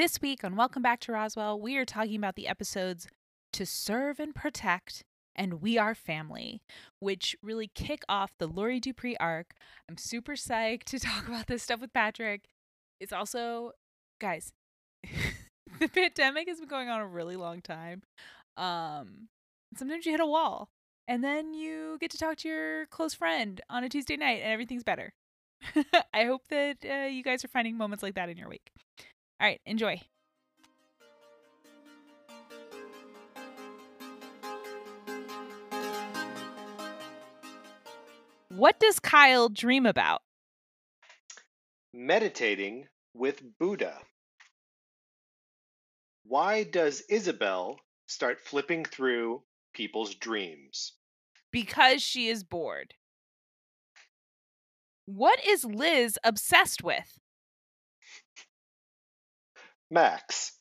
This week on Welcome Back to Roswell, we are talking about the episodes To Serve and Protect and We Are Family, which really kick off the Laurie Dupree arc. I'm super psyched to talk about this stuff with Patrick. It's also, guys, the pandemic has been going on a really long time. Um, sometimes you hit a wall and then you get to talk to your close friend on a Tuesday night and everything's better. I hope that uh, you guys are finding moments like that in your week. All right, enjoy. What does Kyle dream about? Meditating with Buddha. Why does Isabel start flipping through people's dreams? Because she is bored. What is Liz obsessed with? Max.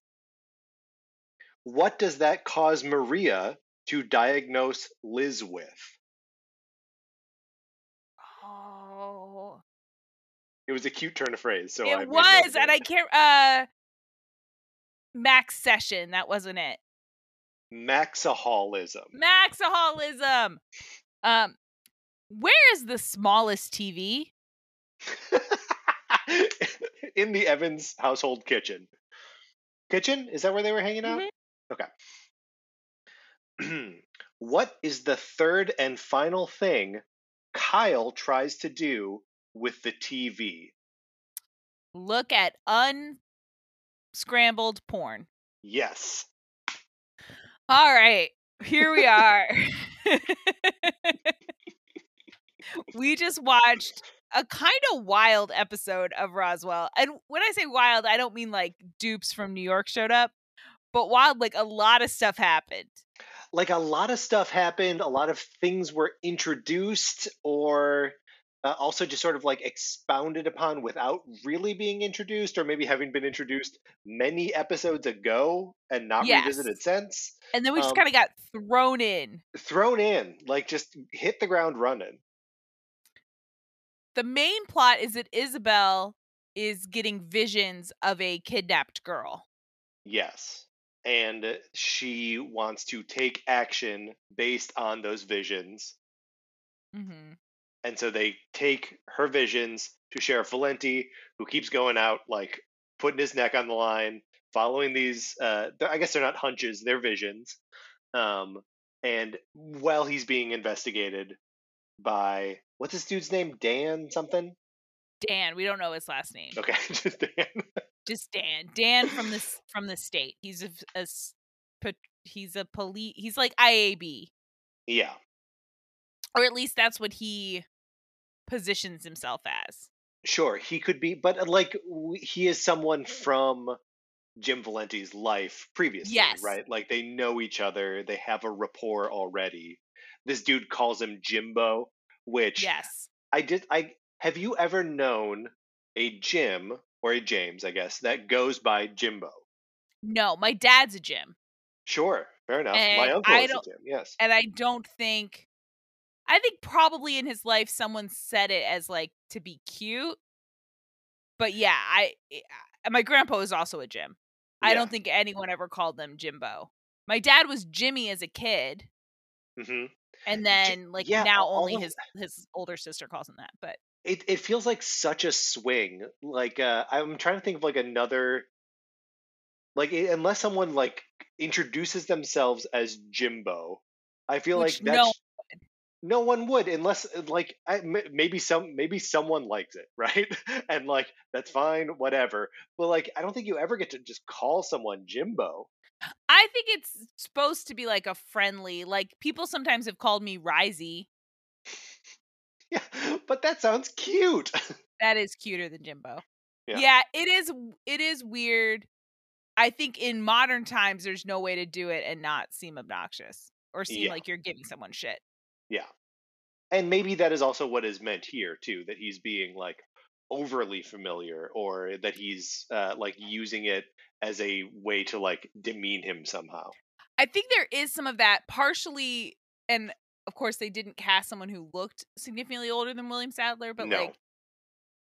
What does that cause Maria to diagnose Liz with? Oh, It was a cute turn of phrase, so it was, and. I can't. Uh, Max session. That wasn't it. Maxaholism. Maxaholism. Um, where is the smallest TV? In the Evans household kitchen. Kitchen? Is that where they were hanging out? Mhm. Okay. what is the third and final thing Kyle tries to do with the TV? Look at unscrambled porn. Yes. All right, here we are. we just watched a kind of wild episode of Roswell. And when I say wild, I don't mean like dupes from New York showed up, but wild, like a lot of stuff happened. Like a lot of stuff happened, a lot of things were introduced or uh, also just sort of like expounded upon without really being introduced or maybe having been introduced many episodes ago and not Yes. revisited since. And then we just Um, kind of got thrown in. Thrown in, like just hit the ground running. The main plot is that Isabel is getting visions of a kidnapped girl. Yes. And she wants to take action based on those visions. Mm-hmm. And so they take her visions to Sheriff Valenti, who keeps going out, like putting his neck on the line, following these. Uh, I guess they're not hunches; they're visions. Um, and while he's being investigated by what's this dude's name? Dan something. Dan, we don't know his last name. Okay, just Dan. just Dan. Dan from this from the state. He's a, pa- he's a police. He's like IAB, yeah, or at least that's what he positions himself as. sure. He could be, but uh, like he is someone from Jim Valenti's life previously, Yes. right? Like they know each other, they have a rapport already. This dude calls him Jimbo, which Yes. I did. I have you ever known a Jim or a James, I guess, that goes by Jimbo? No, my dad's a Jim, Sure, fair enough. My And uncle I is a Jim. Yes. and I don't think. I think probably in his life someone said it as like to be cute, but yeah, I. I- My grandpa was also a Jim. I don't think anyone ever called them Jimbo. My dad was Jimmy as a kid, hmm and then like yeah, now only his his older sister calls him that. But It it feels like such a swing. Like uh, I'm trying to think of like another. Like i- unless someone like introduces themselves as Jimbo, I feel Which like that's no no one would unless uh, like I, m- maybe some maybe someone likes it right and like that's fine whatever but like i don't think you ever get to just call someone jimbo I think it's supposed to be like a friendly. Like people sometimes have called me Risey. yeah but that sounds cute That is cuter than Jimbo. Yeah. Yeah. it is. It is weird. I think in modern times, there's no way to do it and not seem obnoxious or seem Yeah. like you're giving someone shit. yeah and maybe that is also what is meant here too that he's being like overly familiar or that he's uh, like using it as a way to like demean him somehow I think there is some of that partially, and of course they didn't cast someone who looked significantly older than William Sadler, but No. like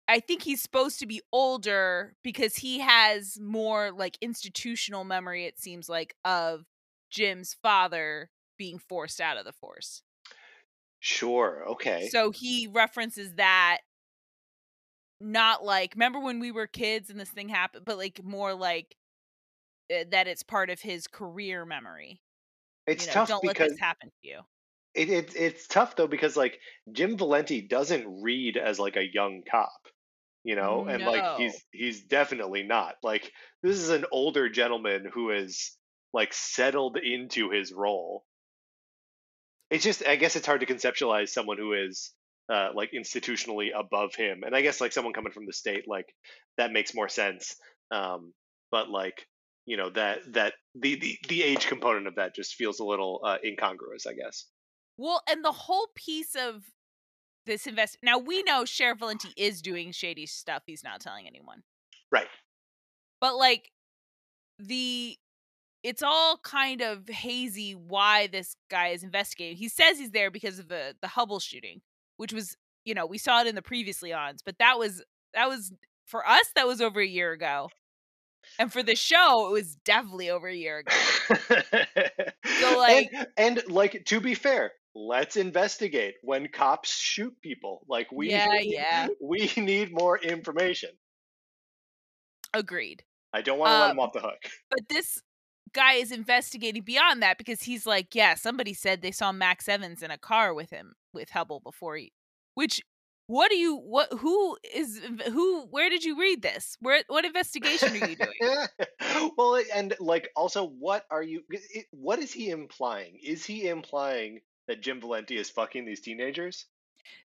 I think he's supposed to be older because he has more like institutional memory, it seems like, of Jim's father being forced out of the force. Sure. Okay. So he references that not like remember when we were kids and this thing happened, but like more like uh, that it's part of his career memory. It's you know, tough don't because let this happen to you. it, it it's tough though because like Jim Valenti doesn't read as like a young cop, you know, and like he's he's definitely not. Like this is an older gentleman who is like settled into his role. It's just I guess it's hard to conceptualize someone who is uh like institutionally above him. And I guess like someone coming from the state like that makes more sense. Um but like you know that that the the, the age component of that just feels a little uh, incongruous, I guess. Well, and the whole piece of this invest now we know Sheriff Valenti is doing shady stuff he's not telling anyone. Right. But like the it's all kind of hazy why this guy is investigating. He says he's there because of the the Hubble shooting, which was, you know, we saw it in the previously ons, but that was that was for us that was over a year ago. And for the show, it was definitely over a year ago. So, like- and, and like to be fair, let's investigate when cops shoot people. Like we Yeah, need, yeah. we need more information. Agreed. I don't want to let Uh, him off the hook. But this guy is investigating beyond that because he's like, yeah, somebody said they saw Max Evans in a car with him with Hubble before he which what do you what who is who where did you read this? Where what investigation are you doing? well, and like also, what are you? it- What is he implying? Is he implying that Jim Valenti is fucking these teenagers?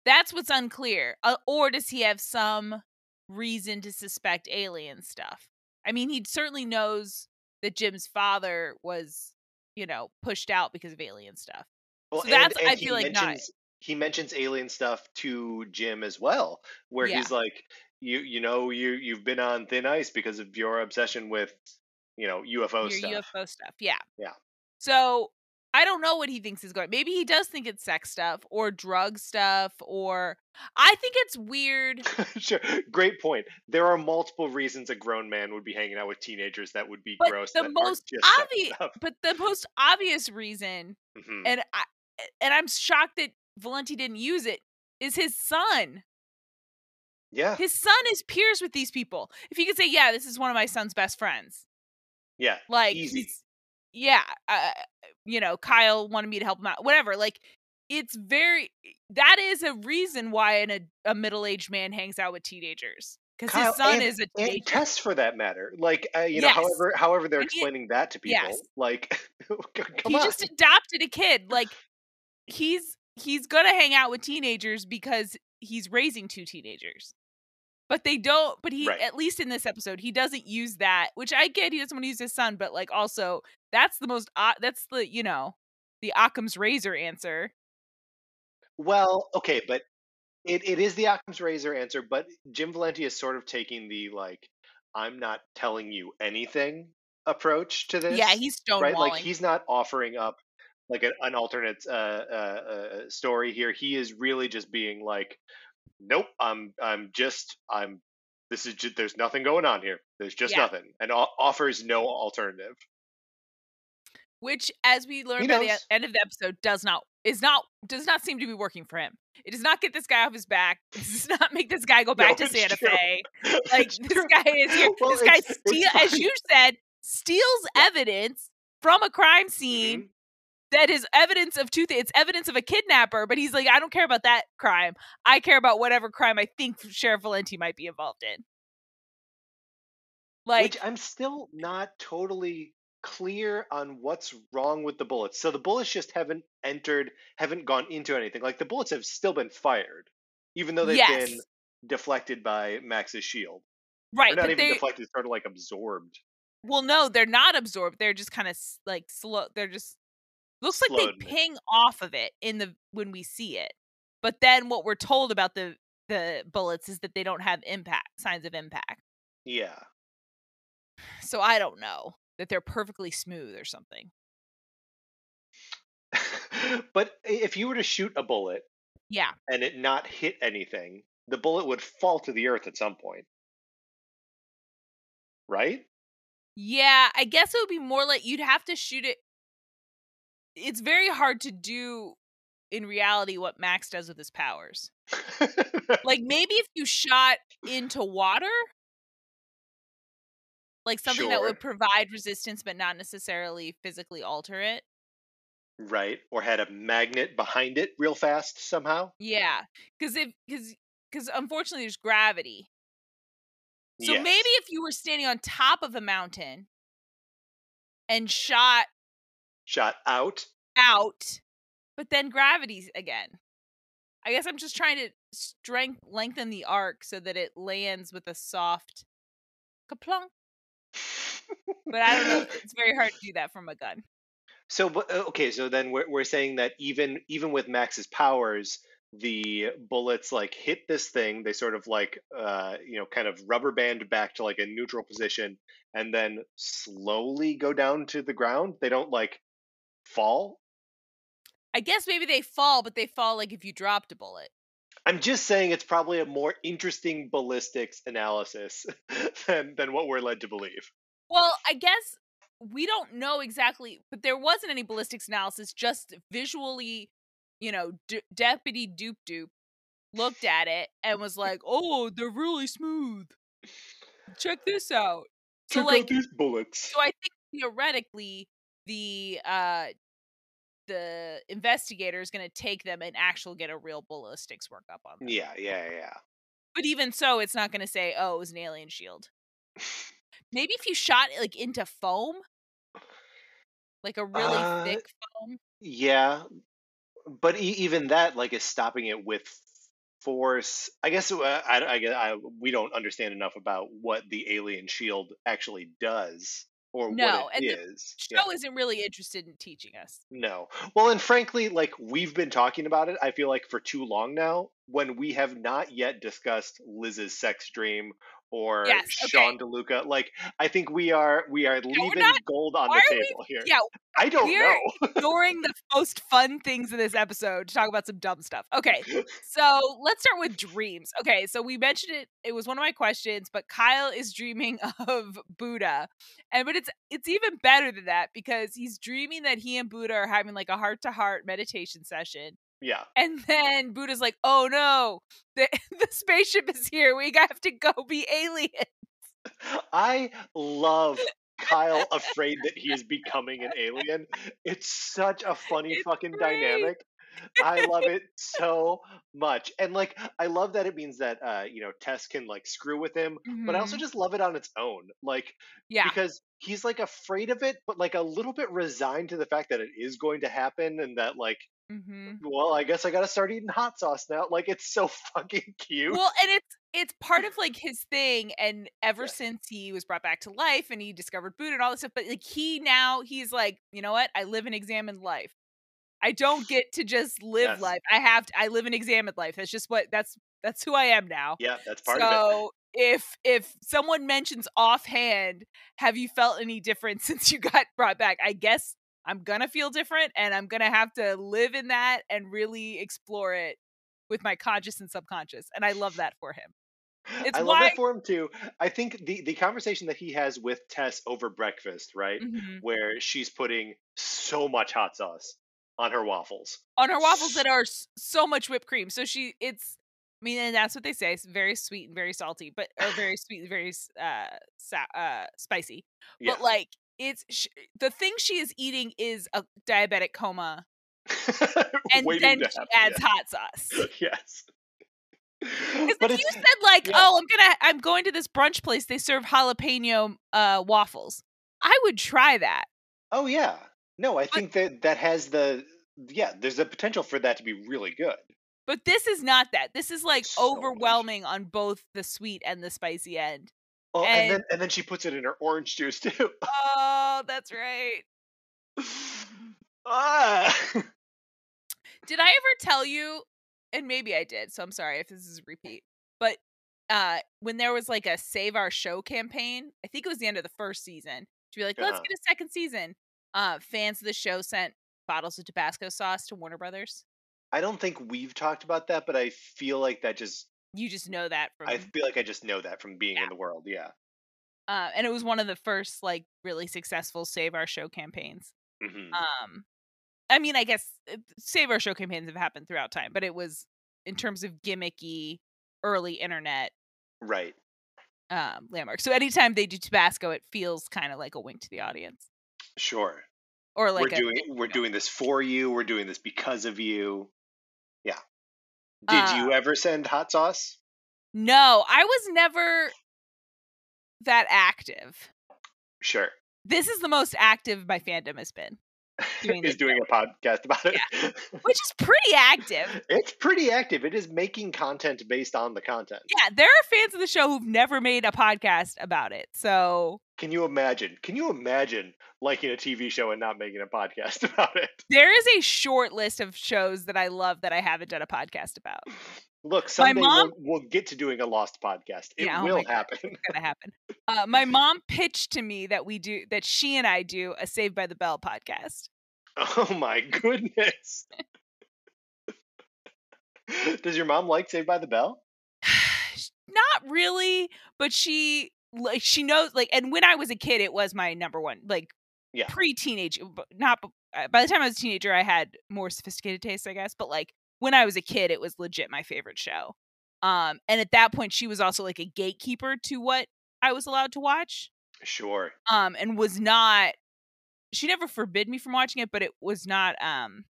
That's what's unclear. Uh, or does he have some reason to suspect alien stuff? I mean, he certainly knows that Jim's father was, you know, pushed out because of alien stuff. Well, So that's- I feel like not. mentions, he mentions alien stuff to Jim as well, where Yeah. he's like, "You, you know, you you've been on thin ice because of your obsession with, you know, UFO your stuff." UFO stuff. Yeah. Yeah. So I don't know what he thinks is going. Maybe he does think it's sex stuff or drug stuff or I think it's weird. sure, great point. There are multiple reasons a grown man would be hanging out with teenagers that would be But gross. the most obvious, but the most obvious reason, Mhm. and I and I'm shocked that Valenti didn't use it, is his son. Yeah, His son is peers with these people. If he could say, "Yeah, this is one of my son's best friends," yeah, like yeah uh, you know kyle wanted me to help him out whatever like it's very that is a reason why an, a, a middle-aged man hangs out with teenagers because his son and- is a and tests for that matter. Like uh, you know, however, however they're And he- explaining that to people. Yes. Like, come he on. just adopted a kid like he's he's gonna hang out with teenagers because he's raising two teenagers but they don't but he Right. at least in this episode he doesn't use that which i get he doesn't want to use his son but like also that's the most o- that's the you know the occam's razor answer Well, okay, but it, it is the Occam's razor answer, but Jim Valenti is sort of taking the like, I'm not telling you anything approach to this. yeah he's stonewalling right. Like he's not offering up like a, an alternate uh, uh, uh, story here. He is really just being like, nope, I'm I'm just I'm. This is just, there's nothing going on here. There's just Yeah. nothing, and offers no alternative. which as we learn by the end of the episode does not is not does not seem to be working for him it does not get this guy off his back it does not make this guy go back to santa true. fe like It's this true. guy is here Well, this guy steal as you said steals evidence from a crime scene Mhm. That is evidence of two things it's evidence of a kidnapper but he's like i don't care about that crime i care about whatever crime i think sheriff valenti might be involved in like Which I'm still not totally clear on what's wrong with the bullets. So the bullets just haven't entered, haven't gone into anything. Like the bullets have still been fired, even though they've Yes. been deflected by Max's shield. right Or not even they deflected, sort of like absorbed. Well, no, they're not absorbed. They're just kind of like slow. They're just looks like they ping off of it in the when we see it. But then what we're told about the the bullets is that they don't have impact signs of impact. Yeah. So I don't know that they're perfectly smooth or something. but if you were to shoot a bullet Yeah, and it not hit anything, the bullet would fall to the earth at some point. Right? Yeah, I guess it would be more like you'd have to shoot it. It's very hard to do in reality what Max does with his powers. like maybe if you shot into water, like something sure. that would provide resistance but not necessarily physically alter it. Right, or had a magnet behind it real fast somehow. Yeah, because if because because unfortunately there's gravity. So yes. maybe if you were standing on top of a mountain and shot shot out out, but then gravity's again. I guess I'm just trying to strength lengthen the arc so that it lands with a soft kaplunk. but I don't know. It's very hard to do that from a gun. So, uh, okay, so then we're we're saying that even even with Max's powers, the bullets like hit this thing. They sort of like uh, you know kind of rubber band back to like a neutral position, and then slowly go down to the ground. They don't like fall. I guess maybe they fall, but they fall like if you dropped a bullet. I'm just saying it's probably a more interesting ballistics analysis than than what we're led to believe. Well, I guess we don't know exactly, but there wasn't any ballistics analysis. Just visually, you know, D- Deputy Doop Doop looked at it and was like, "Oh, they're really smooth. Check this out." So, Check like, out these bullets. So I think theoretically, the uh the investigator is going to take them and actually get a real ballistics workup on them. Yeah, yeah, yeah. But even so, it's not going to say, "Oh, it was an alien shield." Maybe if you shot like into foam, like a really uh, thick foam. Yeah, but e- even that like is stopping it with force. I guess uh, I, I, I, we don't understand enough about what the alien shield actually does or no, what it and is. The show yeah. isn't really interested in teaching us. No. Well, and frankly, like we've been talking about it, I feel like for too long now, when we have not yet discussed Liz's sex dream or yes, okay. Sean DeLuca. Like I think we are we are leaving not, gold on the table we, here. Yeah, I don't we're know. ignoring the most fun things in this episode to talk about some dumb stuff. Okay, so let's start with dreams. Okay, so we mentioned it. It was one of my questions, but Kyle is dreaming of Buddha, and but it's it's even better than that because he's dreaming that he and Buddha are having like a heart to heart meditation session yeah. And then Buddha's like, "Oh no, the the spaceship is here. We have to go be aliens." I love Kyle afraid that he is becoming an alien. It's such a funny it's fucking great. dynamic. I love it so much. And like I love that it means that uh, you know, Tess can like screw with him, mm-hmm. but I also mm-hmm. just love it on its own. Like yeah. because he's like afraid of it, but like a little bit resigned to the fact that it is going to happen and that like Mm-hmm. Well, I guess I gotta start eating hot sauce now. Like it's so fucking cute. Well, and it's it's part of like his thing, and ever yeah. since he was brought back to life and he discovered Buddha and all this stuff, but like he now he's like, you know what? I live an examined life. I don't get to just live yes. life. I have to. I live an examined life. That's just what. That's that's who I am now. Yeah, that's part so, of it. So if if someone mentions offhand, have you felt any different since you got brought back? I guess I'm gonna feel different and I'm gonna have to live in that and really explore it with my conscious and subconscious. And I love that for him. It's I why... love that for him too. I think the the conversation that he has with Tess over breakfast, right, mm-hmm. where she's putting so much hot sauce on her waffles, on her waffles that are so much whipped cream. So she, it's, I mean, and that's what they say. It's very sweet and very salty, but or very sweet and very uh, sa- uh spicy. Yeah. But like it's sh- the thing she is eating is a diabetic coma and then she adds yeah. hot sauce. Yes. Because if you said like yeah. oh i'm gonna i'm going to this brunch place they serve jalapeno uh, waffles i would try that. Oh yeah. No i but, think that that has the yeah there's a potential for that to be really good. But this is not that. This is like so overwhelming much. on both the sweet and the spicy end Oh, and, and, then and then she puts it in her orange juice too. oh, that's right. ah. Did I ever tell you? And maybe I did. So I'm sorry if this is a repeat. But uh, when there was like a Save Our Show campaign, I think it was the end of the first season. To be like, let's uh-huh. get a second season. Uh, fans of the show sent bottles of Tabasco sauce to Warner Brothers. I don't think we've talked about that, but I feel like that just You just know that from I feel like I just know that from being Yeah. in the world. Yeah. uh, and it was one of the first like really successful save our show campaigns. hmm Um, I mean, I guess uh, save our show campaigns have happened throughout time, but it was in terms of gimmicky early internet right. um, landmark. So anytime they do Tabasco, it feels kind of like a wink to the audience, Sure. or like we're a, doing we're doing this for you. We're doing this because of you. Yeah. Did Uh, you ever send hot sauce? no. I was never that active. Sure. This is the most active my fandom has been, Doing is doing a podcast about it. which is pretty active. it's pretty active. It is making content based on the content. Yeah, there are fans of the show who've never made a podcast about it. So Can you imagine? Can you imagine liking a TV show and not making a podcast about it? there is a short list of shows that I love that I haven't done a podcast about. Look, someday mom- we'll, we'll get to doing a Lost podcast. It Yeah, oh will God. happen. It's gonna happen. Uh, my mom pitched to me that we do that she and I do a Saved by the Bell podcast. Oh my goodness. Does your mom like Saved by the Bell? Not really, but she like she knows like and when I was a kid it was my number one like Yeah. pre-teenage not uh, by the time I was a teenager I had more sophisticated tastes I guess but like when I was a kid it was legit my favorite show. Um and at that point she was also like a gatekeeper to what I was allowed to watch. Sure. um and was not she never forbid me from watching it but it was not um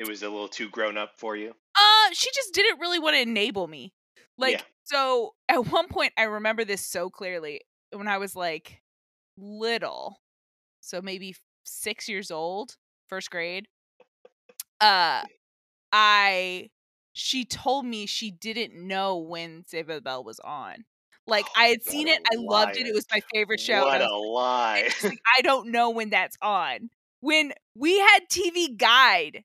It was a little too grown up for you. uh she just didn't really want to enable me like Yeah. So at one point i remember this so clearly when i was like little so maybe six years old first grade uh i she told me she didn't know when save the bell was on like i had What seen it i loved it it was my favorite show What I a lie. Like, I don't know when that's on. When we had TV Guide.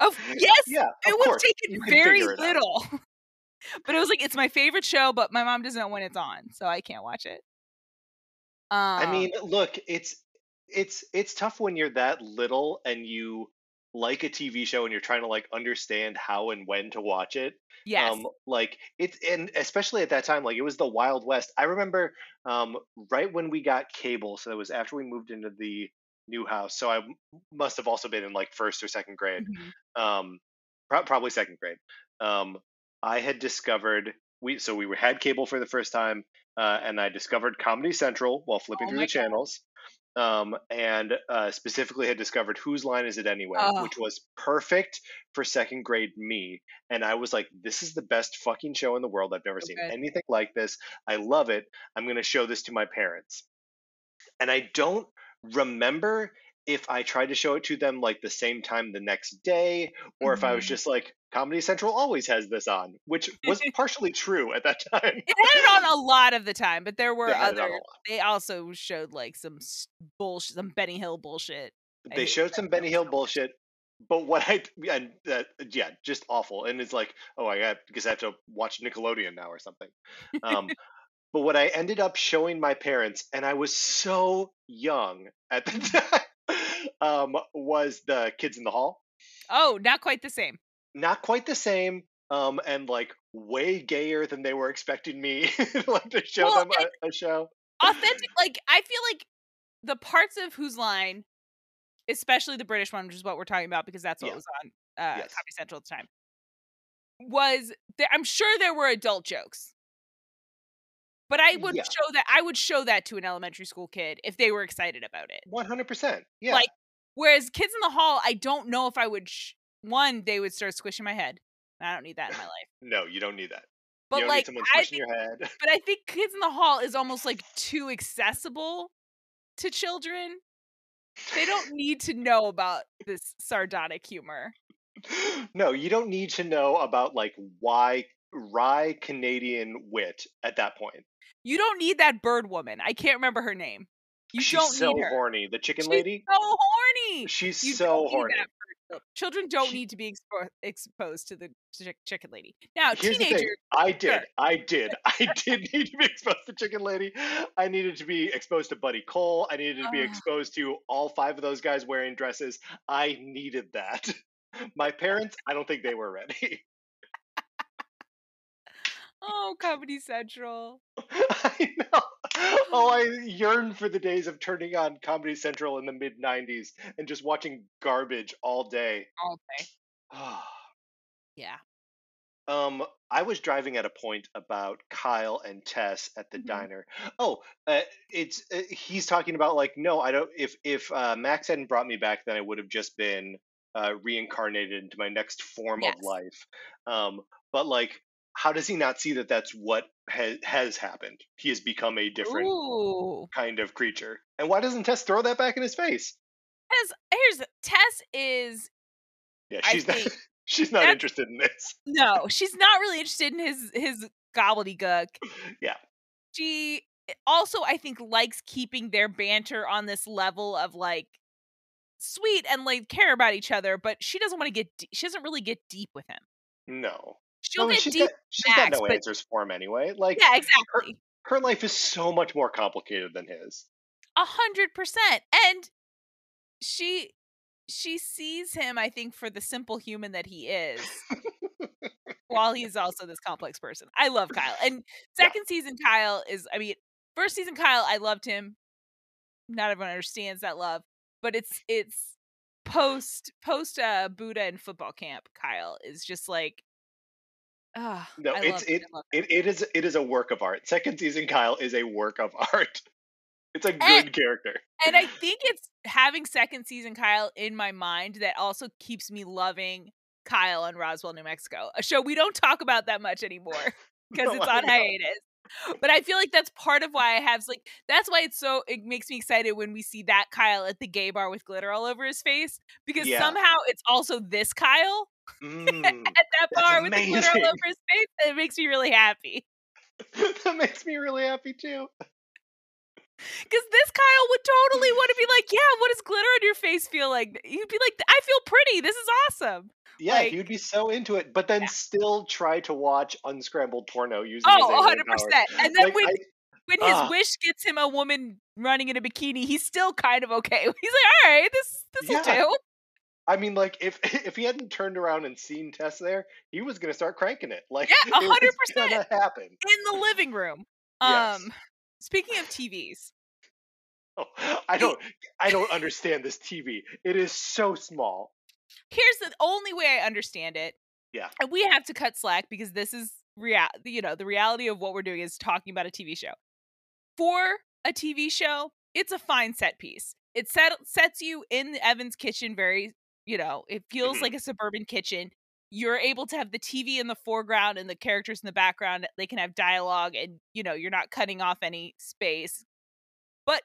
Of yes, yeah, of it was course. taken very figure it out. little. but it was like it's my favorite show, but my mom doesn't know when it's on, so I can't watch it. Um, I mean, look, it's it's it's tough when you're that little and you like a TV show and you're trying to like understand how and when to watch it. yes, Um, like it's and especially at that time, like it was the Wild West. I remember um, right when we got cable, so it was after we moved into the new house. So I must have also been in like first or second grade. Mhm. Um, pro- probably second grade. Um, I had discovered we so we had cable for the first time, uh, and I discovered Comedy Central while flipping Oh through the channels. Um, and uh, specifically had discovered whose line is it anyway, Oh. which was perfect for second grade me. And I was like, this is the best fucking show in the world. I've never seen anything like this. I love it. I'm going to show this to my parents. And I don't remember if I tried to show it to them like the same time the next day, or if I was Mhm. just like, Comedy Central always has this on, which was partially true at that time. it had it on a lot of the time, but there were They had it on a other. They also showed like some bullshit, some Benny Hill bullshit. They showed some Benny Hill bullshit, but what I and uh, yeah, just awful. And it's like, oh, I got because I have to watch Nickelodeon now or something. Um, but what I ended up showing my parents, and I was so young at the time, um, was the Kids in the Hall. Oh, not quite the same. Not quite the same. Um, and like way gayer than they were expecting me like to show Well, them a, a show. authentic like i feel like the parts of whose line especially the british one which is what we're talking about because that's what Yeah. was on uh Yes. comedy central at the time was there, i'm sure there were adult jokes but i would Yeah. show that i would show that to an elementary school kid if they were excited about it One hundred percent. Yeah. Like, whereas kids in the hall i don't know if i would sh- one they would start squishing my head i don't need that in my life no, you don't need that. but you don't like need someone I squishing think your head. but I think Kids in the Hall is almost like too accessible to children. They don't need to know about this sardonic humor. no, you don't need to know about like why wry Canadian wit at that point. You don't need that bird woman. I can't remember her name. You She's don't so need her. So horny. The chicken She's lady. so horny. She's You so horny. that for chil- Children don't She- need to be expo- exposed to the chick- chicken lady. Now, Here's the thing. teenagers, I did. Sure. I did. I did need to be exposed to Chicken Lady. I needed to be exposed to Buddy Cole. I needed to be Ugh. exposed to all five of those guys wearing dresses. I needed that. My parents, I don't think they were ready. Oh, Comedy Central. I know. Oh, I yearn for the days of turning on Comedy Central in the mid '90s and just watching garbage all day. All day. yeah. Um, I was driving at a point about Kyle and Tess at the Mhm. diner. Oh, uh, it's uh, he's talking about like no, I don't. If if uh, Max hadn't brought me back, then I would have just been uh, reincarnated into my next form Yes. of life. Um, but like, how does he not see that that's what has has happened? He has become a different Ooh. kind of creature. And why doesn't Tess throw that back in his face? Tess, here's Tess is Yeah, I she's not. think She's not interested in this. no, she's not really interested in his his gobbledygook. Yeah. She eh, also, I think, likes keeping their banter on this level of like sweet and like care about each other, but she doesn't want to get. De- she doesn't really get deep with him. No. She'll get she's deep. got, she's got no but- answers for him anyway. Like Yeah, exactly. her life is so much more complicated than his. A hundred percent. And she she sees him, I think, for the simple human that he is. while he's also this complex person. I love Kyle. And Yeah. second season Kyle is I mean, first season Kyle, I loved him. Not everyone understands that love, but it's it's post post uh Buddha and football camp Kyle is just like ah No, I it's it, I love him. it it is it is a work of art. Second season Kyle is a work of art. It's a good And- character. And I think it's having second season Kyle in my mind that also keeps me loving Kyle on Roswell, New Mexico, a show we don't talk about that much anymore because No, it's on hiatus. But I feel like that's part of why I have like that's why it's so it makes me excited when we see that Kyle at the gay bar with glitter all over his face because Yeah. somehow it's also this Kyle Mm, at that bar with the glitter all over his face it makes me really happy. that makes me really happy too. Because this Kyle would totally want to be like, yeah, what does glitter on your face feel like? He'd be like, I feel pretty. This is awesome. Yeah, Like- he would be so into it, but then still try to watch unscrambled porno using his Oh, alien 100 powers. percent. And then Like, when I- when his Ah. wish gets him a woman running in a bikini, he's still kind of okay. He's like, all right, this this will Yeah. do. I mean, like if if he hadn't turned around and seen Tess there, he was gonna start cranking it. Like Yeah, 100%. gonna happen. In the living room. Yes. Um speaking of TVs. Oh, I don't I don't understand this TV. It is so small. Here's the only way I understand it. Yeah. And we have to cut slack because this is real you know, the reality of what we're doing is talking about a TV show. For a TV show, it's a fine set piece. It set, sets you in the Evans kitchen very, you know, it feels Mhm. like a suburban kitchen. You're able to have the TV in the foreground and the characters in the background. They can have dialogue and, you know, you're not cutting off any space. But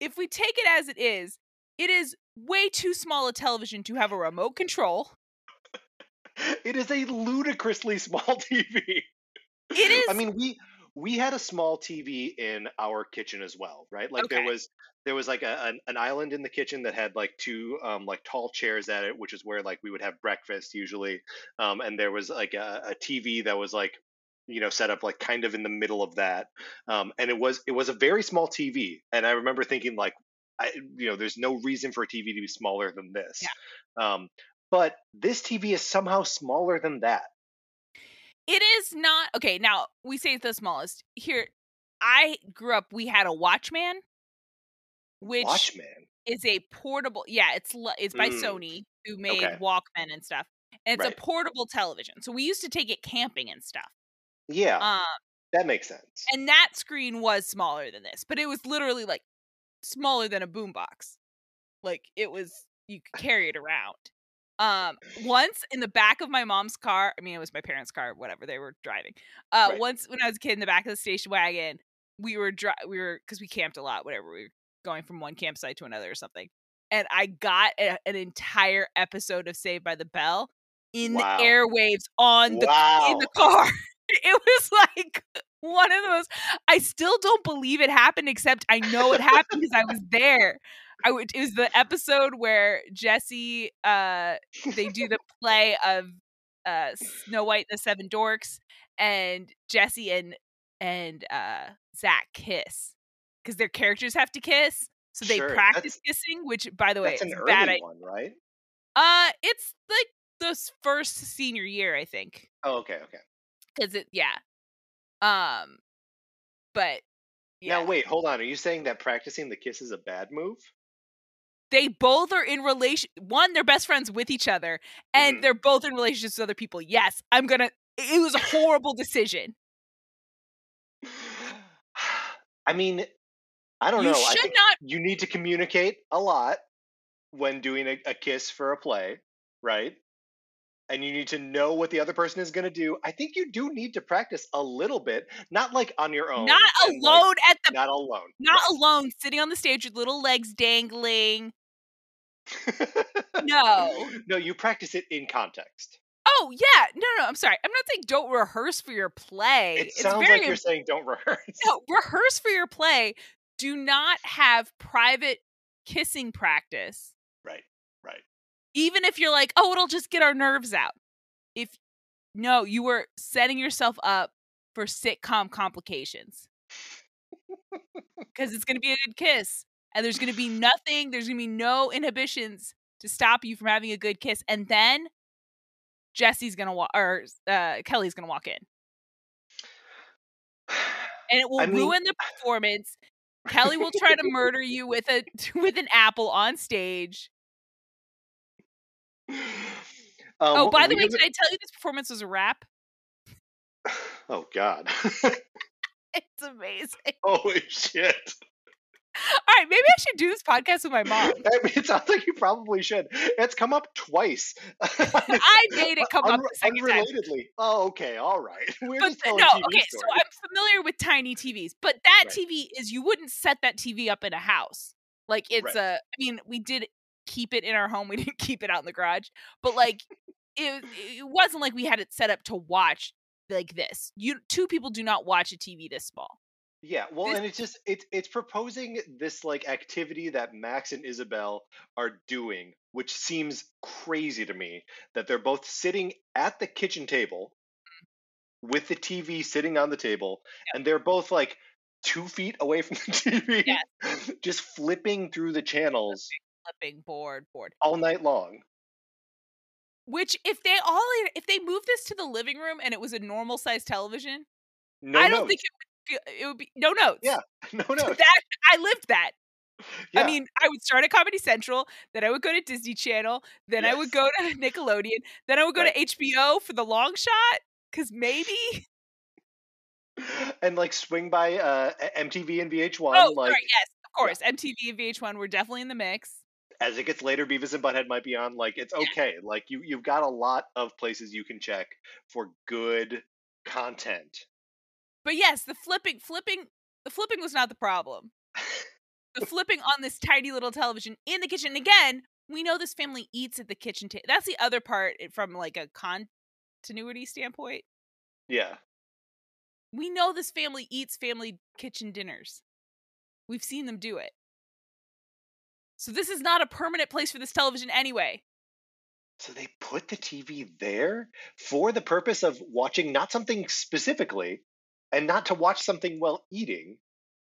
if we take it as it is, it is way too small a television to have a remote control. It is a ludicrously small TV. It is I mean, we we had a small TV in our kitchen as well, right? Like there was there was like a, an, an island in the kitchen that had like two um like tall chairs at it, which is where like we would have breakfast usually. Um, and there was like a, a TV that was like you know set up like kind of in the middle of that. Um, and it was it was a very small TV, and I remember thinking like. I, you know, there's no reason for a TV to be smaller than this. Um, but this TV is somehow smaller than that. It is not okay. Now we say it's the smallest. Here, I grew up. We had a Watchman, which Watchmen. is a portable. Yeah, it's it's by Mm, Sony, who made okay. Walkman and stuff. And it's Right. a portable television. So we used to take it camping and stuff. Yeah, Um, that makes sense. and that screen was smaller than this, but it was literally like smaller than a boombox. Like it was, you could carry it around. Um, once in the back of my mom's car, I mean, it was my parents' car, whatever they were driving. Uh, Right. once when I was a kid in the back of the station wagon, we were dri- we were because we camped a lot, whatever. We were going from one campsite to another or something, and I got a, an entire episode of Saved by the Bell in Wow. the airwaves on the wow. in the car. It was like one of those. I still don't believe it happened, except I know it happened because I was there. I would. It was the episode where Jesse, uh, they do the play of uh Snow White and the Seven Dorks, and Jesse and and uh Zach kiss because their characters have to kiss, so they Sure, practice kissing. Which, by the way, That's an early bad. I- one, right? uh, it's like the first senior year, I think Oh, okay, okay. because it yeah Um, but yeah, Now wait, hold on. Are you saying that practicing the kiss is a bad move? they both are in relation. One, they're best friends with each other, and Mhm. they're both in relationships with other people. Yes, I'm gonna. It was a horrible decision. I mean, I don't You know. I should not. you need to communicate a lot when doing a, a kiss for a play, right? And you need to know what the other person is going to do. I think you do need to practice a little bit, not like on your own. Not and, like, alone at the. not alone. Not alone, sitting on the stage with little legs dangling. No. no, you practice it in context. Oh yeah, no, no. I'm sorry. I'm not saying don't rehearse for your play. It it's sounds very like you're saying don't rehearse. no rehearse for your play. Do not have private kissing practice. Right, right. Even if you're like, oh, it'll just get our nerves out. If no, you were setting yourself up for sitcom complications because it's going to be a good kiss, and there's going to be nothing. There's going to be no inhibitions to stop you from having a good kiss, and then Jesse's going to walk or uh, Kelly's going to walk in. and it will I mean- ruin the performance. Kelly will try to murder you with a with an apple on stage. Um, oh, by the way, did I tell you this performance was a rap? oh God! It's amazing. Holy shit! All right, maybe I should do this podcast with my mom. I mean, it sounds like you probably should. It's come up twice. I made it come up the second time. Oh, okay, all right. We're But no, okay, so. I'm familiar with tiny TVs, but that Right. TV is you wouldn't set that TV up in a house. Like it's Right. a I mean, we did keep it in our home. We didn't keep it out in the garage. But like it it wasn't like we had it set up to watch like this. You two people do not watch a TV this small. Yeah, well, This- and it's just it's it's proposing this like activity that Max and Isabel are doing, which seems crazy to me that they're both sitting at the kitchen table with the TV sitting on the table, and they're both like two feet away from the TV, just flipping through the channels Flipping board, board. all night long. Which if they all if they move this to the living room and it was a normal size television, No I don't think it be, it would be no notes. Yeah, no notes. That I lived that. Yeah. I mean, I would start at Comedy Central, then I would go to Disney Channel, then I would go to Nickelodeon, then I would go Right. to HBO for the long shot because maybe. and like swing by uh, MTV and VH1. oh, like sorry, yes, of course. MTV and VH1 were definitely in the mix. as it gets later, Beavis and Butthead might be on. Like it's okay. Like you you've got a lot of places you can check for good content. But yes, the flipping, flipping, the flipping was not the problem. The flipping on this tiny little television in the kitchen. Again, we know this family eats at the kitchen table. That's the other part eh, from like a continuity standpoint. Yeah. We know this family eats family kitchen dinners. We've seen them do it. So this is not a permanent place for this television anyway. So they put the TV there for the purpose of watching not something specifically, and not to watch something while eating.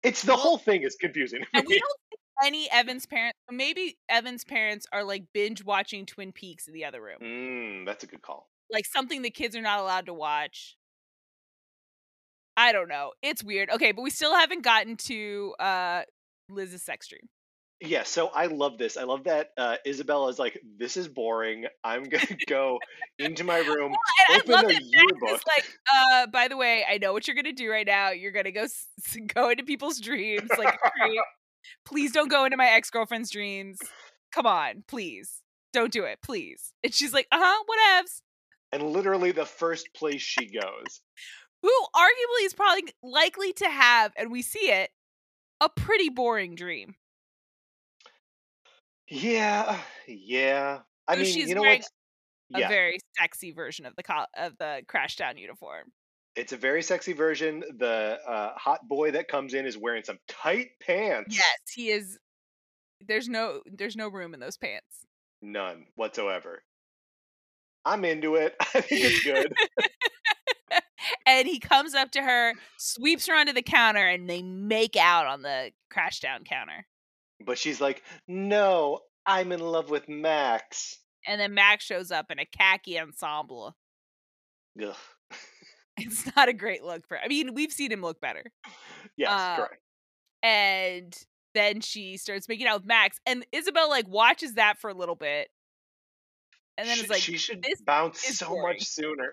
It's the whole thing is confusing. And we don't think any Evans parents, maybe Evans parents are like binge watching Twin Peaks in the other room. Mm, that's a good call. Like something the kids are not allowed to watch. I don't know. It's weird. Okay, but we still haven't gotten to uh Liz's sex dream. Yeah, so I love this. I love that uh, Isabella is like, "This is boring. I'm gonna go into my room, And open I love a that yearbook." is like, uh, by the way, I know what you're gonna do right now. You're gonna go s- go into people's dreams like. Please don't go into my ex girlfriend's dreams. Come on, please. Don't do it, please. And she's like, uh huh, whatevs. and literally the first place she goes. Who arguably is probably likely to have, and we see it, a pretty boring dream. Yeah, yeah. I mean, she's you know wearing what? A Yeah, very sexy version of the co- of the Crashdown uniform. it's a very sexy version. The uh, hot boy that comes in is wearing some tight pants. Yes, he is. There's no there's no room in those pants. None whatsoever. I'm into it. I think it's good. and he comes up to her, sweeps her onto the counter, and they make out on the Crashdown counter. But she's like, no, I'm in love with Max. And then Max shows up in a khaki ensemble. Ugh. it's not a great look for. I mean, we've seen him look better. Yes, Uh, correct. And then she starts making out with Max, and Isabel like watches that for a little bit, and then Sh- it's like she should this bounce so boring. much sooner.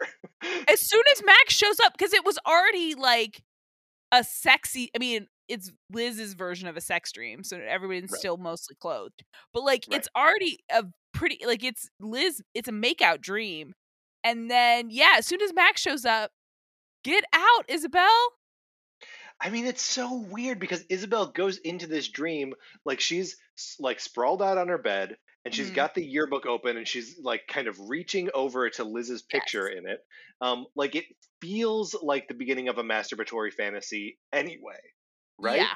as soon as Max shows up, because it was already like a sexy. I mean, it's Liz's version of a sex dream, so everybody's Right. still mostly clothed. But like, Right. it's already a pretty like it's Liz. It's a makeout dream, and then yeah, as soon as Max shows up, get out, Isabel. I mean, it's so weird because Isabel goes into this dream like she's like sprawled out on her bed and she's Mhm. got the yearbook open and she's like kind of reaching over to Liz's picture in it. Um, like it feels like the beginning of a masturbatory fantasy anyway, right? Yeah,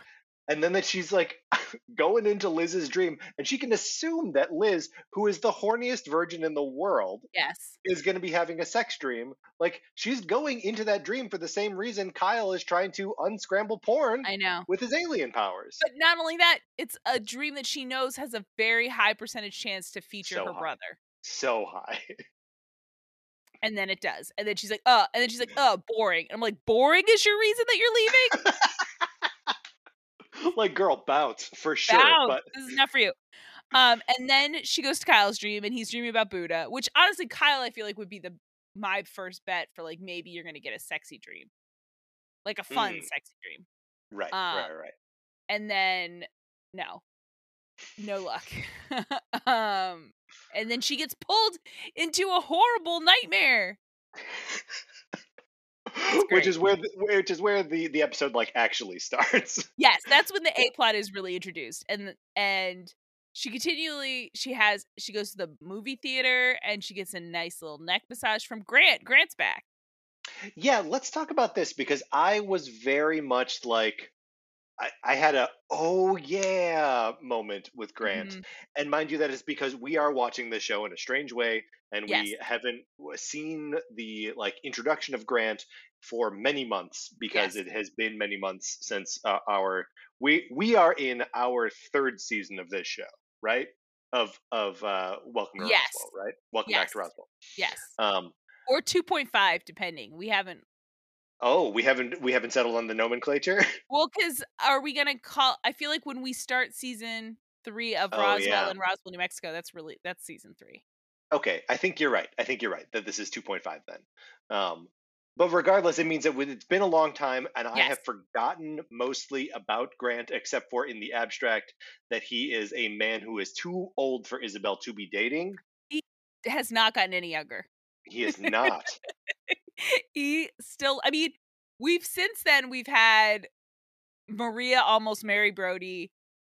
And then that she's like going into Liz's dream and she can assume that Liz, who is the horniest virgin in the world, yes, is going to be having a sex dream. Like she's going into that dream for the same reason Kyle is trying to unscramble porn I know. with his alien powers. But not only that, it's a dream that she knows has a very high percentage chance to feature So her high. brother. so high. And then it does. And then she's like, "Oh," and then she's like, "Oh, boring. And I'm like, boring is your reason that you're leaving? like girl, bounce for sure. Bounce. But This is not for you. Um, and then she goes to Kyle's dream and he's dreaming about Buddha, which honestly, Kyle, I feel like would be the my first bet for like maybe you're gonna get a sexy dream. Like a fun Mm. sexy dream. right, Um, right, right. And then no. No luck. um and then she gets pulled into a horrible nightmare. which is where the, which is where the the episode like actually starts. Yes, that's when the A plot is really introduced, and and she continually she has she goes to the movie theater and she gets a nice little neck massage from Grant. Grant's back. yeah, let's talk about this because I was very much like I, I had a oh yeah moment with Grant. Mhm. And mind you, that is because we are watching the show in a strange way, and we haven't seen the like introduction of Grant for many months because Yes. it has been many months since uh, our we we are in our third season of this show, right? Of of uh, Welcome to Yes. Roswell, right? Welcome back to Yes. Roswell. Yes, Um, or two point five, depending. We haven't. Oh, we haven't we haven't settled on the nomenclature. Well, because are we gonna call? I feel like when we start season three of Oh, Roswell yeah. and Roswell, New Mexico, that's really that's season three. Okay, I think you're right. I think you're right that this is 2.5 then. Um, but regardless, it means that with- it's been a long time, and I have forgotten mostly about Grant, except for in the abstract that he is a man who is too old for Isabel to be dating. He has not gotten any younger. He is not. He still i mean we've since then we've had maria almost marry brody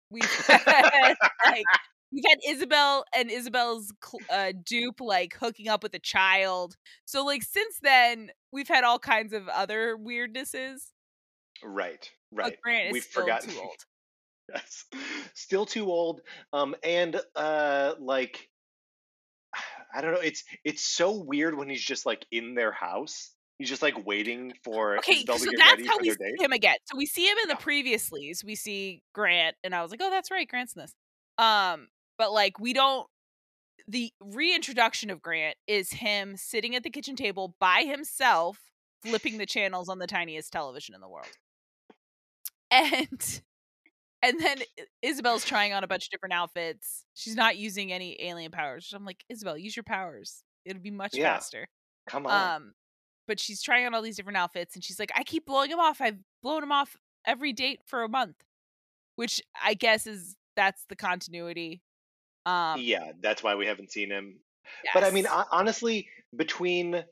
we've had like we've had isabel and isabel's uh, dupe like hooking up with a child so like since then we've had all kinds of other weirdnesses right, right. We've forgotten. too old yes. Still too old. Um, and uh, like, I don't know. It's it's so weird when he's just like in their house. He's just like waiting for okay Isabel so that's how we see date. him again so we see him in the Yeah. previously we see grant and i was like oh that's right grant's in this um but like we don't the reintroduction of grant is him sitting at the kitchen table by himself flipping the channels on the tiniest television in the world and and then isabel's trying on a bunch of different outfits she's not using any alien powers i'm like isabel use your powers it'll be much Yeah. faster Come on. um, but she's trying on all these different outfits, and she's like, "I keep blowing him off. I've blown him off every date for a month," which I guess is that's the continuity. Um, yeah, that's why we haven't seen him. But I mean, honestly, between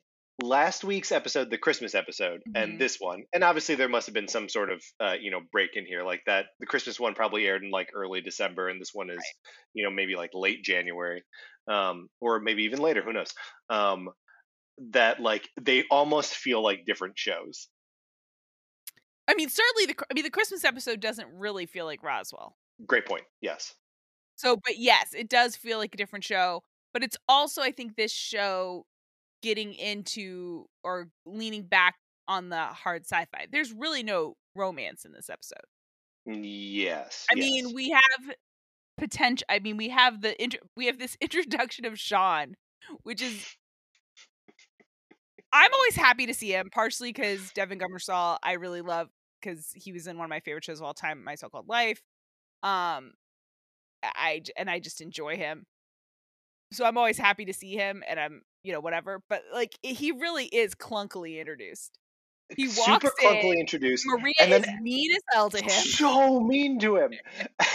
last week's episode, the Christmas episode, Mhm. and this one, and obviously there must have been some sort of uh, you know break in here, like that. The Christmas one probably aired in like early December, and this one is you know maybe like late January, um, or maybe even later. Who knows? Um, that like they almost feel like different shows. I mean, certainly the I mean the Christmas episode doesn't really feel like Roswell. Great point. Yes. So, but yes, it does feel like a different show. But it's also, I think, this show getting into or leaning back on the hard sci-fi. There's really no romance in this episode. Yes. I mean, we have potential. I mean, we have the intro- we have this introduction of Sean, which is I'm always happy to see him, partially because Devon Gummersall I really love because he was in one of my favorite shows of all time, My So Called Life. Um, I and I just enjoy him, so I'm always happy to see him, and I'm you know whatever. But like he really is clunkily introduced. He walks Super clunkily in, introduced. Maria and then is mean as hell to him. so mean to him.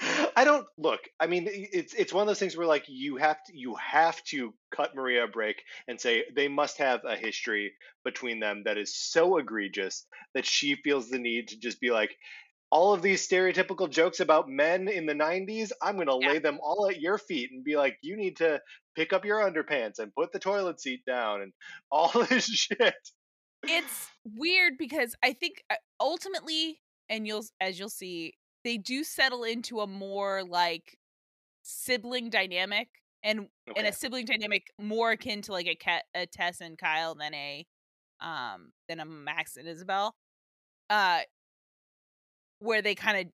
I don't look. I mean, it's it's one of those things where like you have to you have to cut Maria a break and say they must have a history between them that is so egregious that she feels the need to just be like all of these stereotypical jokes about men in the 90s i'm going to Yeah. lay them all at your feet and be like you need to pick up your underpants and put the toilet seat down and all this shit. It's weird because I think uh, ultimately, and you'll as you'll see, they do settle into a more like sibling dynamic, and and a sibling dynamic more akin to like a Cat, a Tess and Kyle than a um than a Max and Isabel, uh, where they kind of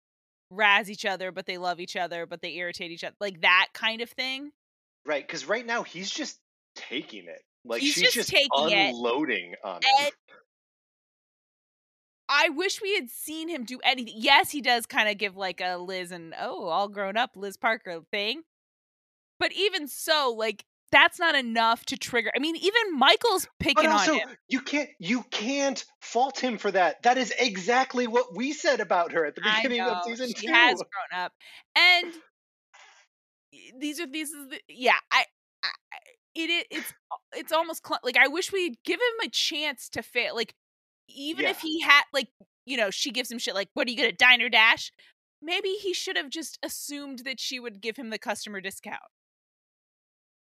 razz each other, but they love each other, but they irritate each other, like that kind of thing. right because right now he's just taking it like He's she's just just, taking it. unloading on him I wish we had seen him do anything. Yes, he does kind of give like a Liz and oh, all grown up Liz Parker thing. But even so, like that's not enough to trigger. I mean, even Michael's picking also on him. you can't you can't fault him for that that is exactly what we said about her at the beginning of season she two has grown up, and these are these is the, yeah. I, I it it's it's almost cl- like I wish we'd give him a chance to fail. Like even if he had like you know she gives him shit like what are you gonna diner dash? Maybe he should have just assumed that she would give him the customer discount.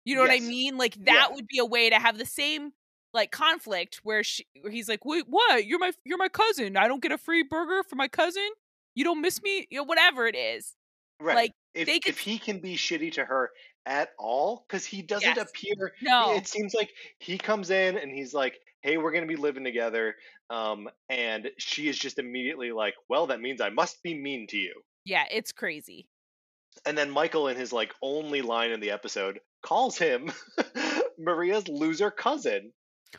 You know what I mean? Like Yeah. that would be a way to have the same like conflict where she where he's like, "Wait, what? You're my you're my cousin. I don't get a free burger for my cousin? You don't miss me? You know, whatever it is." Right. Like, if could- if he can be shitty to her at all, because he doesn't Yes. appear. No. It seems like he comes in and he's like, "Hey, we're gonna be living together," um, and she is just immediately like, "Well, that means I must be mean to you." Yeah, it's crazy. And then Michael, in his like only line in the episode, calls him Maria's loser cousin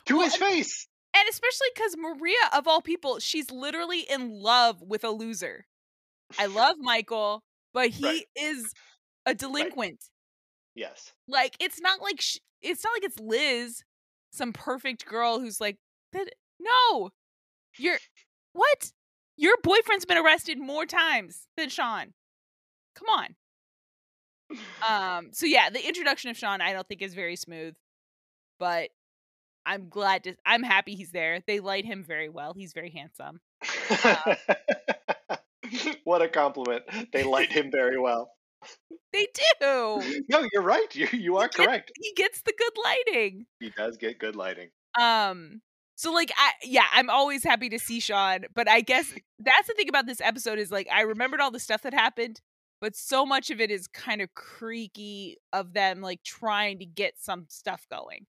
to Well, his face. And especially because Maria, of all people, she's literally in love with a loser. I love Michael, but he Right. is a delinquent. Yes. Like it's not like sh- it's not like it's Liz, some perfect girl who's like, "That- no, you're what? Your boyfriend's been arrested more times than Sean. Come on. Um. So yeah, the introduction of Sean, I don't think is very smooth, but I'm glad to. I'm happy he's there. They light him very well. He's very handsome. what a compliment. They light him very well. They do. No, you're right. You you are He gets- correct. He gets the good lighting. He does get good lighting. Um. So like I yeah, I'm always happy to see Sean, but I guess that's the thing about this episode is like I remembered all the stuff that happened, but so much of it is kind of creaky of them like trying to get some stuff going.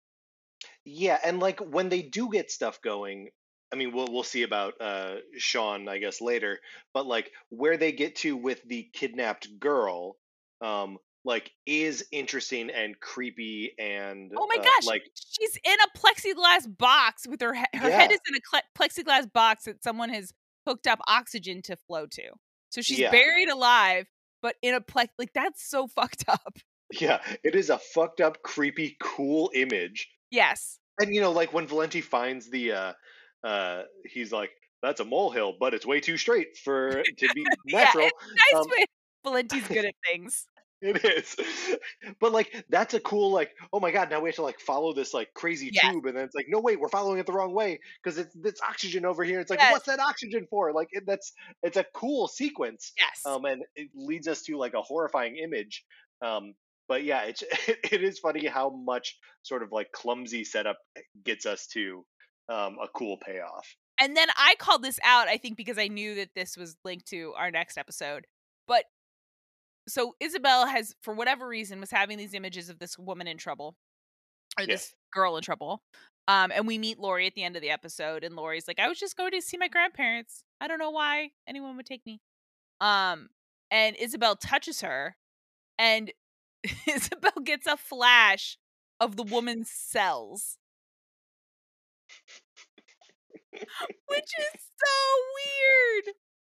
Yeah, and like when they do get stuff going, I mean, we'll we'll see about uh Sean, I guess later, but like where they get to with the kidnapped girl, um, like is interesting and creepy and Oh my uh, gosh, like she's in a plexiglass box with her he- her head is in a plexiglass box that someone has hooked up oxygen to flow to. So she's Yeah. buried alive, but in a plex like that's so fucked up. yeah, it is a fucked up, creepy, cool image. Yes. And you know, like when Valenti finds the uh uh he's like, that's a molehill, but it's way too straight for to be Yeah, natural. Nice Um, way. Valenti's good at things. It is. But like that's a cool like, oh my god, now we have to like follow this like crazy Yes. tube and then it's like, no wait, we're following it the wrong way because it's it's oxygen over here. It's like, Yes. what's that oxygen for? Like it, that's it's a cool sequence. Yes. Um and it leads us to like a horrifying image. Um but yeah, it's it is funny how much sort of like clumsy setup gets us to um a cool payoff. and then I called this out, I think, because I knew that this was linked to our next episode. But so Isabel has, for whatever reason, was having these images of this woman in trouble or yeah. this girl in trouble. Um, and we meet Laurie at the end of the episode, and Laurie's like, "I was just going to see my grandparents. I don't know why anyone would take me." Um, and Isabel touches her, and Isabel gets a flash of the woman's cells, which is so weird.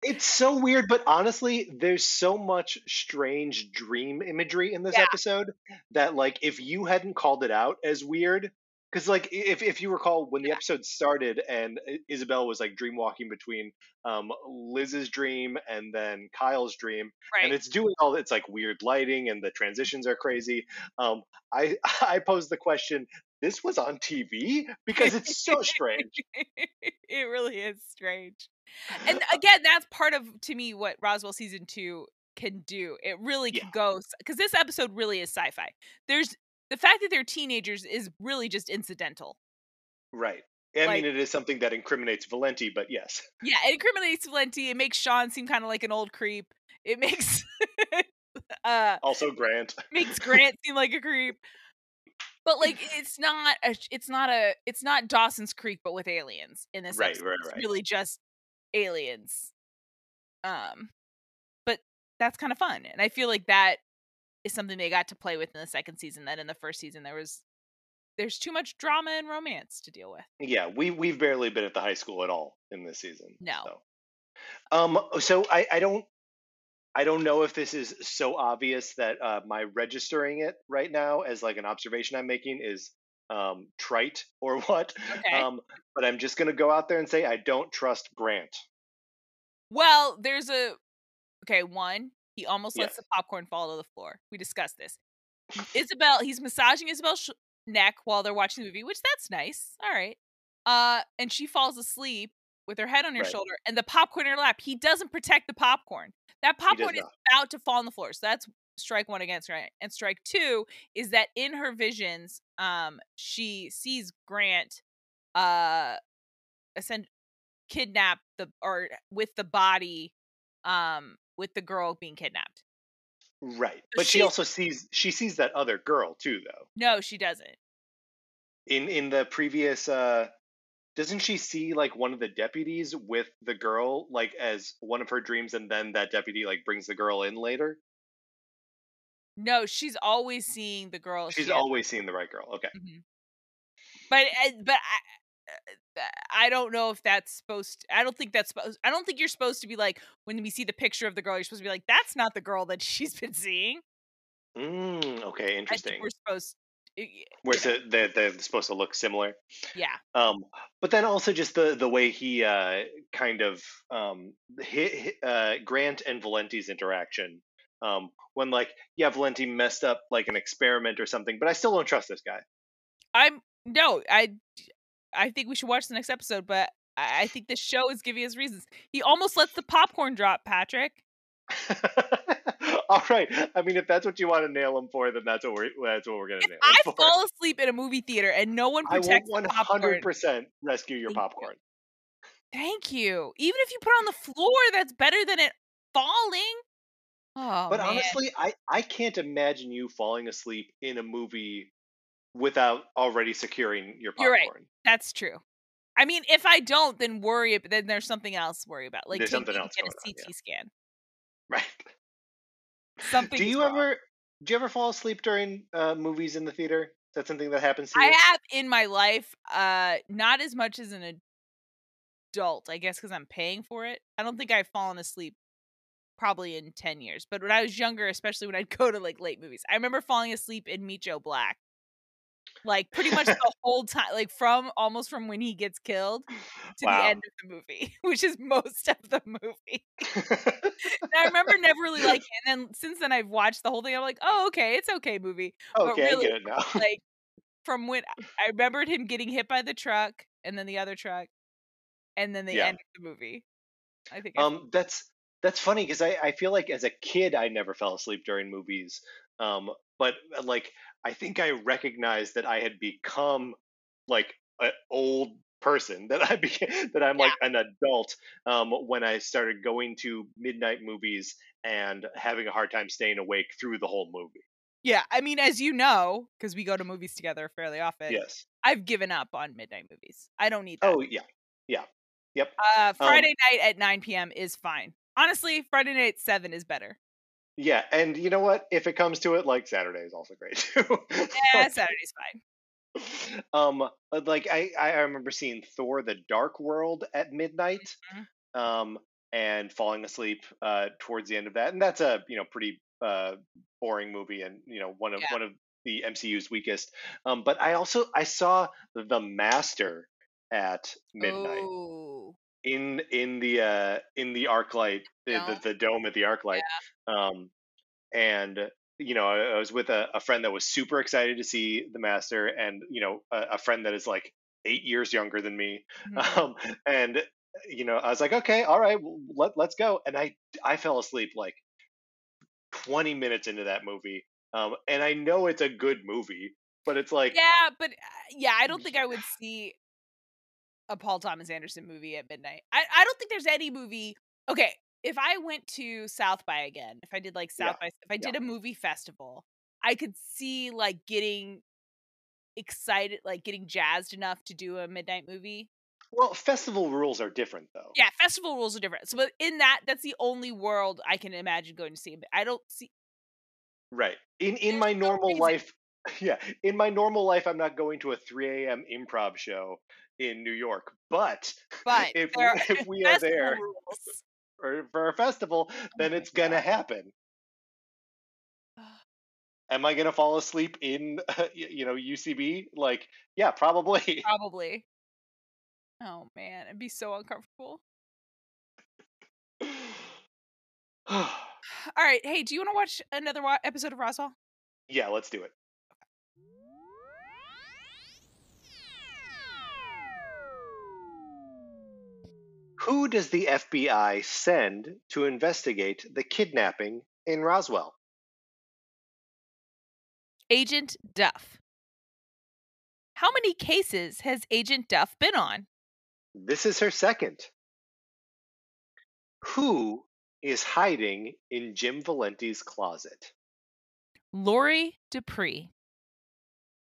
It's so weird, but honestly, there's so much strange dream imagery in this Yeah. episode that, like, if you hadn't called it out as weird, because, like, if if you recall when the Yeah. episode started and Isabel was like dream walking between um, Liz's dream and then Kyle's dream, Right. and it's doing all it's like weird lighting and the transitions are crazy. Um, I I posed the question: This was on TV because it's so strange. it really is strange. And again, that's part of to me what Roswell season 2 can do. It really Yeah. go cuz this episode really is sci-fi. There's the fact that they're teenagers is really just incidental. Right. I Like- mean, it is something that incriminates Valenti, but yes. Yeah, it incriminates Valenti. It makes Sean seem kind of like an old creep. It makes uh Also, Grant. makes Grant seem like a creep. But like it's not a it's not a it's not Dawson's Creek but with aliens in this Right, episode. right, It's right. really just aliens. Um but that's kind of fun. And I feel like that is something they got to play with in the second season that in the first season there was there's too much drama and romance to deal with. Yeah, we we've barely been at the high school at all in this season. No. So, um, so I I don't I don't know if this is so obvious that uh, my registering it right now as like an observation I'm making is um trite or what. Okay. Um, but I'm just gonna go out there and say I don't trust Grant. Well, there's a okay. One, he almost lets the popcorn fall to the floor. We discussed this. Isabel, he's massaging Isabel's sh- neck while they're watching the movie, which that's nice. All right. Uh, and she falls asleep with her head on her Right. shoulder and the popcorn in her lap. He doesn't protect the popcorn. That popcorn is not. about to fall on the floor. So that's strike one against Grant. And strike two is that in her visions, um, she sees Grant, uh, ascend kidnap the or with the body um with the girl being kidnapped. Right. So But she also sees she sees that other girl too, though. No, she doesn't. In in the previous uh doesn't she see like one of the deputies with the girl like as one of her dreams and then that deputy like brings the girl in later? No, she's always seeing the girl. She's she always seeing the right girl. Okay. Mhm. But uh, but I uh, I don't know if that's supposed I don't think that's supposed I don't think you're supposed to be like when we see the picture of the girl you're supposed to be like that's not the girl that she's been seeing. Mm, okay, I think interesting. we're supposed Where's it they're, they're supposed to look similar. yeah. Um, but then also just the the way he uh, kind of um, hi hi- uh, Grant and Valenti's interaction. Um, when like yeah, Valenti messed up like an experiment or something, but I still don't trust this guy. I'm no, I I think we should watch the next episode, but I, I think this show is giving us reasons. He almost lets the popcorn drop, Patrick. All right. I mean, if that's what you want to nail him for, then that's what we're that's what we're gonna If nail I fall asleep in a movie theater and no one I will protects one the popcorn, hundred percent rescue your popcorn. thank you. Even if you put it on the floor, that's better than it falling. Oh, But man. honestly, I I can't imagine you falling asleep in a movie without already securing your You're popcorn. right. that's true. I mean, if I don't, then worry. Then there's something else to worry about. Like There's something else get a on, CT yeah. scan. Right. Something. do you ever do you ever fall asleep during uh, movies in the theater? Is that something that happens to you? I have in my life, uh, not as much as an adult, I guess, because I'm paying for it. I don't think I've fallen asleep probably in ten years. But when I was younger, especially when I'd go to like late movies, I remember falling asleep in Meet Joe Black, like pretty much the whole time, like from almost from when he gets killed to Wow. the end of the movie, which is most of the movie. I remember never really like. And then since then, I've watched the whole thing. I'm like, oh, okay, it's okay movie. okay, really, I get it now. Like from when I remembered him getting hit by the truck and then the other truck and then the Yeah. end of the movie. I think. I Um, that's that's funny because I, I feel like as a kid I never fell asleep during movies. Um, but uh, like I think I recognized that I had become like an old person that I became that I'm like an adult um, when I started going to midnight movies and having a hard time staying awake through the whole movie. yeah, I mean, as you know, because we go to movies together fairly often. Yes. I've given up on midnight movies. I don't need that. Oh yeah. Yeah. Yep. uh, um, Friday night at 9 p.m. is fine. Honestly, Friday night seven is better. Yeah, and you know what? If it comes to it, like Saturday is also great too. Yeah, Saturday's fine. um, uh, like I I remember seeing Thor: The Dark World at midnight, Mhm. um, and falling asleep uh towards the end of that, and that's a you know pretty uh boring movie, and you know one of Yeah. one of the MCU's weakest. Um, but I also I saw The Master at midnight Oh, in in the uh in the ArcLight the, Dome? the the dome at the ArcLight. Um, and you know I, I was with a, a friend that was super excited to see the Master, and you know a, a friend that is like eight years younger than me. Mhm. Um, and you know I was like, okay, all right, well, let let's go. And I I fell asleep like twenty minutes into that movie. Um, and I know it's a good movie, but it's like yeah, but uh, yeah, I don't think I would see a Paul Thomas Anderson movie at midnight. I I don't think there's any movie. Okay, if I went to South by again, if I did like South by, if I did a movie festival, I could see like getting excited, like getting jazzed enough to do a midnight movie. well, festival rules are different though. Yeah, festival rules are different. So, but in that, that's the only world I can imagine going to see. But I don't see. Right. In in There's my no normal reason. life, yeah, in my normal life, I'm not going to a 3 a.m. improv show in New York. But But if there we, are if we are there for, for a festival, oh then my it's gonna happen. Am I gonna fall asleep in you know UCB? Like, yeah, probably. Probably. Oh man, it'd be so uncomfortable. All right, hey, do you want to watch another wa- episode of Roswell? yeah, let's do it. Who does the FBI send to investigate the kidnapping in Roswell? Agent Duff. How many cases has Agent Duff been on? This is her second. Who is hiding in Jim Valenti's closet? Laurie Dupree.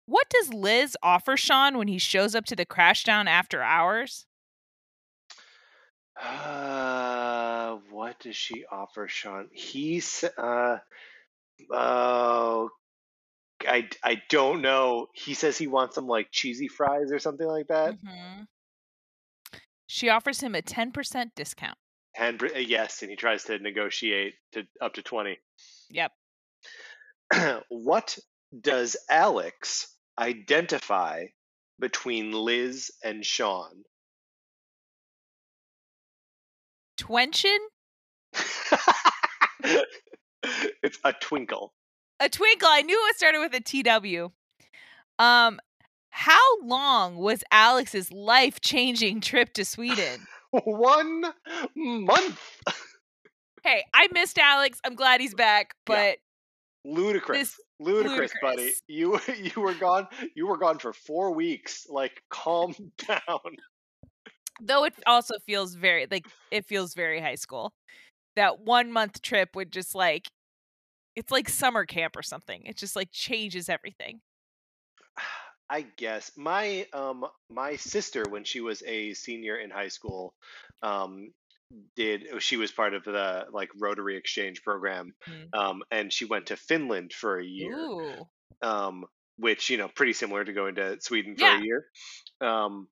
What does Liz offer Sean when he shows up to the Crashdown after hours? Uh, what does she offer, Sean? He's uh, oh, I I don't know. He says he wants some like cheesy fries or something like that. Mhm. She offers him a 10% discount. And uh, yes, and he tries to negotiate to up to twenty. Yep. what does Alex identify between Liz and Sean? Twention? it's a twinkle. A twinkle. I knew it started with a TW. Um, how long was Alex's life changing trip to Sweden? One month. hey, I missed Alex. I'm glad he's back, Yeah. but Ludicrous. Ludicrous, buddy. You you were gone. You were gone for four weeks. Like, calm down. Though it also feels very like it feels very high school. That one month trip would just like it's like summer camp or something. It just like changes everything. I guess my um my sister when she was a senior in high school um did she was part of the like Rotary exchange program Mm. um and she went to Finland for a year Ooh. um which you know pretty similar to going to Sweden for Yeah. a year um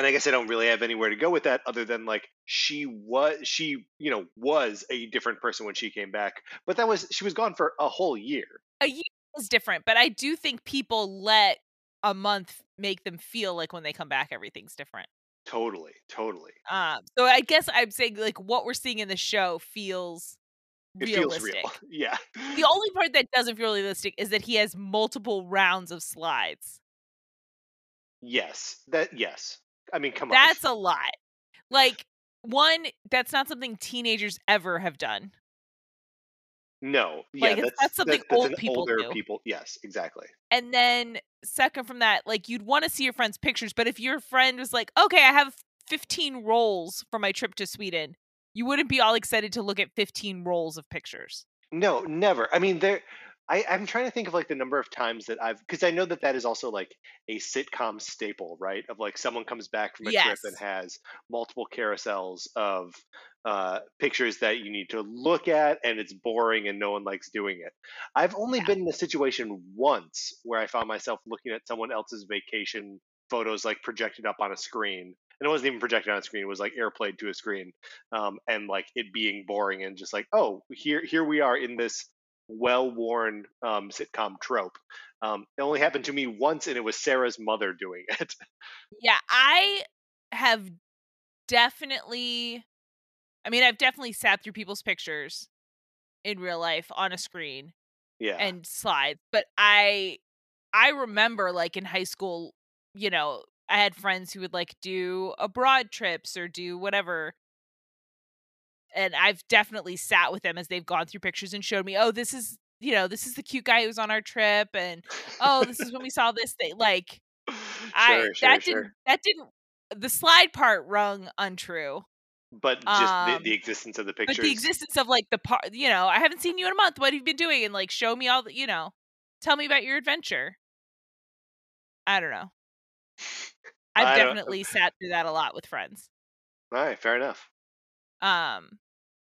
and I guess I don't really have anywhere to go with that other than like she was she you know was a different person when she came back but that was she was gone for a whole year A year is different, but I do think people let a month make them feel like when they come back everything's different. totally totally Um so I guess I'm saying like what we're seeing in the show feels it realistic. feels real yeah The only part that doesn't feel realistic is that he has multiple rounds of slides. Yes. That yes. I mean, come That's on. That's a lot. Like one, that's not something teenagers ever have done. no. Yeah, like, it's that's, not something that's old an people older do. people. Yes, exactly. And then second from that, like you'd want to see your friend's pictures, but if your friend was like, "Okay, I have 15 rolls for my trip to Sweden," you wouldn't be all excited to look at 15 rolls of pictures. No, never. I mean, there I, I'm trying to think of like the number of times that I've because I know that that is also like a sitcom staple, right? Of like someone comes back from a trip and has multiple carousels of uh, pictures that you need to look at, and it's boring and no one likes doing it. I've only Yeah. been in a situation once where I found myself looking at someone else's vacation photos like projected up on a screen. And it wasn't even projected on a screen; it was like airplayed to a screen, um, and like it being boring and just like, oh, here, here we are in this well-worn um, sitcom trope. Um, it only happened to me once, and it was Sarah's mother doing it. Yeah, I have definitely I mean, I've definitely sat through people's pictures in real life on a screen yeah, and slides, but I I remember like in high school, you know, I had friends who would like do abroad trips or do whatever. And I've definitely sat with them as they've gone through pictures and showed me, oh, this is, you know, this is the cute guy who was on our trip. And oh, this is when we saw this thing. Like, I, sure, sure, that sure. didn't, that didn't, the slide part rung untrue. But just the, Um, the existence of the pictures. But the existence of like the part, you know, I haven't seen you in a month. What have you been doing? And like, show me all the, you know, tell me about your adventure. I don't know. I've I don't- definitely sat through that a lot with friends. All right, fair enough. Um,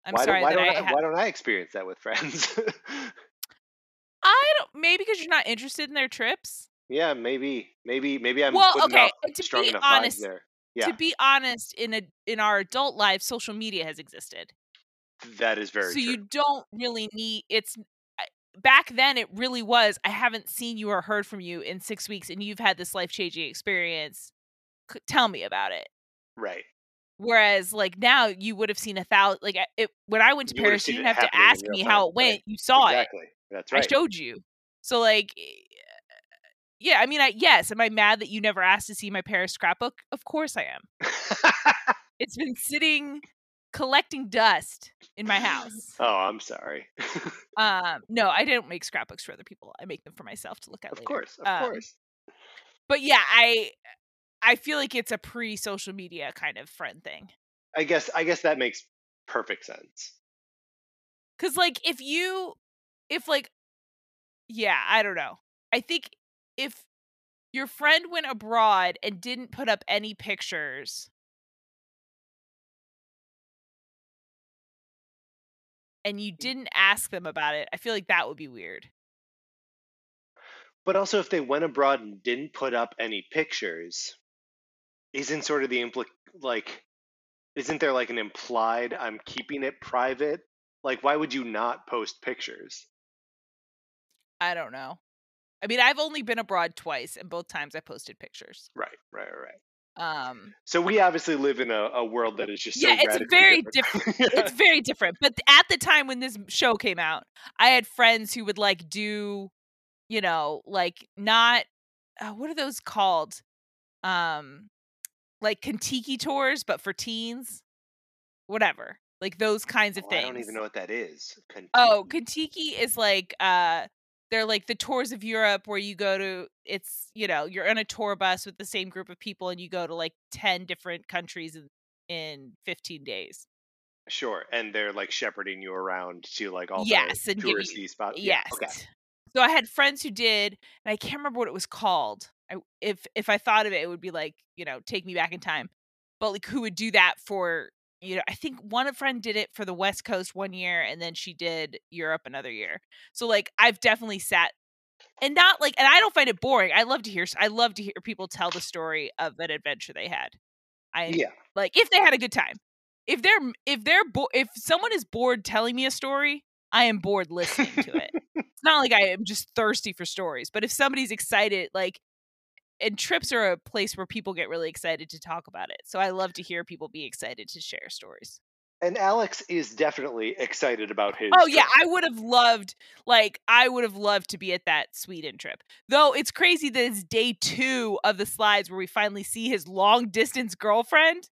I'm why sorry don't, why that don't I, I, ha- why don't I experience that with friends? I don't. Maybe because you're not interested in their trips. yeah, maybe, maybe, maybe I'm well, putting okay. out To strong be enough honest, there. Yeah, to be honest, in a in our adult lives, social media has existed. that is very so true. you don't really need it's back then it really was i haven't seen you or heard from you in six weeks and you've had this life-changing experience C- tell me about it Right. Whereas like now you would have seen a thousand like it, when i went to You paris you didn't have to ask me how it right. went you saw it exactly. That's right. i showed you so like yeah i mean I, yes am i mad that you never asked to see my paris scrapbook of course i am it's been sitting collecting dust in my house oh, I'm sorry. Um, no, I didn't make scrapbooks for other people. I make them for myself to look at of later. course, of Um, course. But yeah, I I feel like it's a pre-social media kind of friend thing. I guess I guess that makes perfect sense. Cuz like if you if like yeah, I don't know. I think if your friend went abroad and didn't put up any pictures and you mm. didn't ask them about it, I feel like that would be weird. But also, if they went abroad and didn't put up any pictures, isn't sort of the impli like, isn't there like an implied I'm keeping it private? Like, why would you not post pictures? I don't know. I mean, I've only been abroad twice and both times I posted pictures. Right, right, right. Um So we obviously live in a, a world that is just so Yeah, it's very different. it's very different. But at the time when this show came out, I had friends who would like do, you know, like not uh, what are those called? Um, like Contiki tours, but for teens, whatever, like those kinds of Oh, I don't even know what that is. Oh, Contiki. Contiki is like uh they're like the tours of Europe where you go to it's you know, you're on a tour bus with the same group of people and you go to like 10 different countries in in 15 days. Sure, and they're like shepherding you around to like all Yes, the give you- touristy spots. Yes. Yeah, okay. So I had friends who did, and I can't remember what it was called. I, if if I thought of it, it would be like you know, take me back in time. But like, who would do that for you know? I think one friend did it for the West Coast one year, and then she did Europe another year. So like, I've definitely sat and not like, and I don't find it boring. I love to hear. I love to hear people tell the story of an adventure they had. I Yeah. like if they had a good time. If they're if they're bo- if someone is bored telling me a story, I am bored listening to it. it's not like I am just thirsty for stories, but if somebody's excited, like, and trips are a place where people get really excited to talk about it. So I love to hear people be excited to share stories. And Alex is definitely excited about his. Oh yeah. I would have loved like I would have loved to be at that Sweden trip. Though it's crazy that it's day 2 of the slides where we finally see his long distance girlfriend.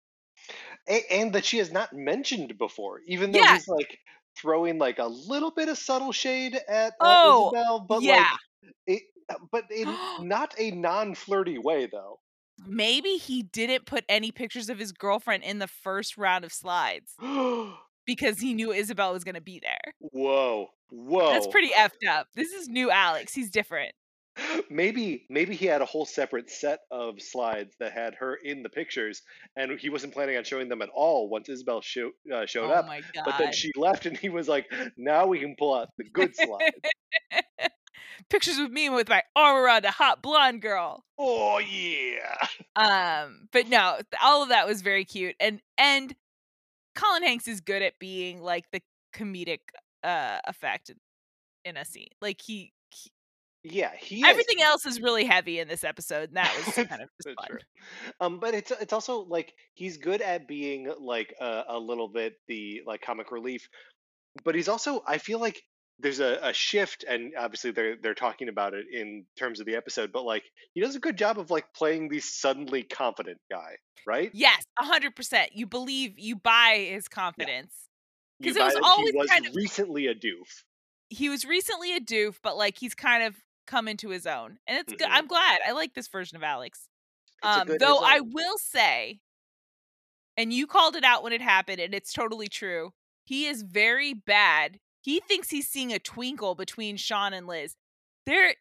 A- and that she has not mentioned before, even though Yeah. he's like throwing like a little bit of subtle shade at uh, Oh, Isabel, but yeah. like, it, but in not a non-flirty way though. Maybe he didn't put any pictures of his girlfriend in the first round of slides. because he knew Isabel was going to be there. Whoa. Whoa. That's pretty effed up. This is new Alex. He's different. maybe maybe he had a whole separate set of slides that had her in the pictures and he wasn't planning on showing them at all once isabel show, uh, showed oh up my god. but then she left and he was like now we can pull out the good slide Pictures of me with my arm around a hot blonde girl. oh yeah Um, but no, all of that was very cute. And and Colin Hanks is good at being like the comedic uh effect in a scene. Like he, he yeah he is. everything else is really heavy in this episode, and that was kind of fun. true. um but it's it's also like he's good at being like a, a little bit the like comic relief but he's also i feel like there's a, a shift and obviously they're they're talking about it in terms of the episode but like he does a good job of like playing the suddenly confident guy right Yes, a hundred percent. You believe, you buy his confidence. You 'Cause it was always he was kind of- recently a doof He was recently a doof, but like he's kind of come into his own, and it's good. Mhm. I'm glad. I like this version of Alex. Um, good though I will say, and you called it out when it happened, and it's totally true. He is very bad. He thinks he's seeing a twinkle between Sean and Liz. There,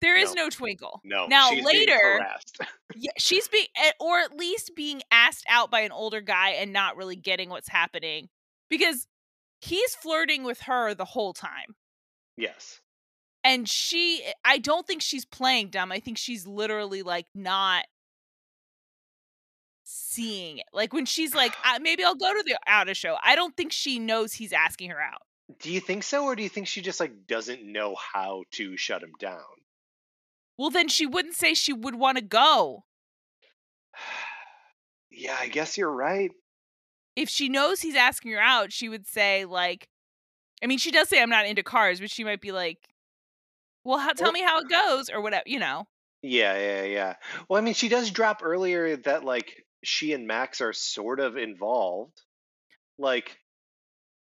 there is No. no, twinkle. no Now later, yeah, she's being, eh, or at least being asked out by an older guy and not really getting what's happening because he's flirting with her the whole time. yes And she, eh, I don't think she's playing dumb. I think she's literally like not seeing it. Like when she's like, "Uh, maybe I'll go to the outer show. I don't think she knows he's asking her out. Do you think so or do you think she just like doesn't know how to shut him down Well, then she wouldn't say she would want to go. yeah i guess you're right if she knows he's asking her out, she would say like, I mean, she does say I'm not into cars, but she might be like, well, how, tell me how it goes or whatever, you know. Yeah, yeah, yeah. Well, I mean, she does drop earlier that like she and Max are sort of involved. Like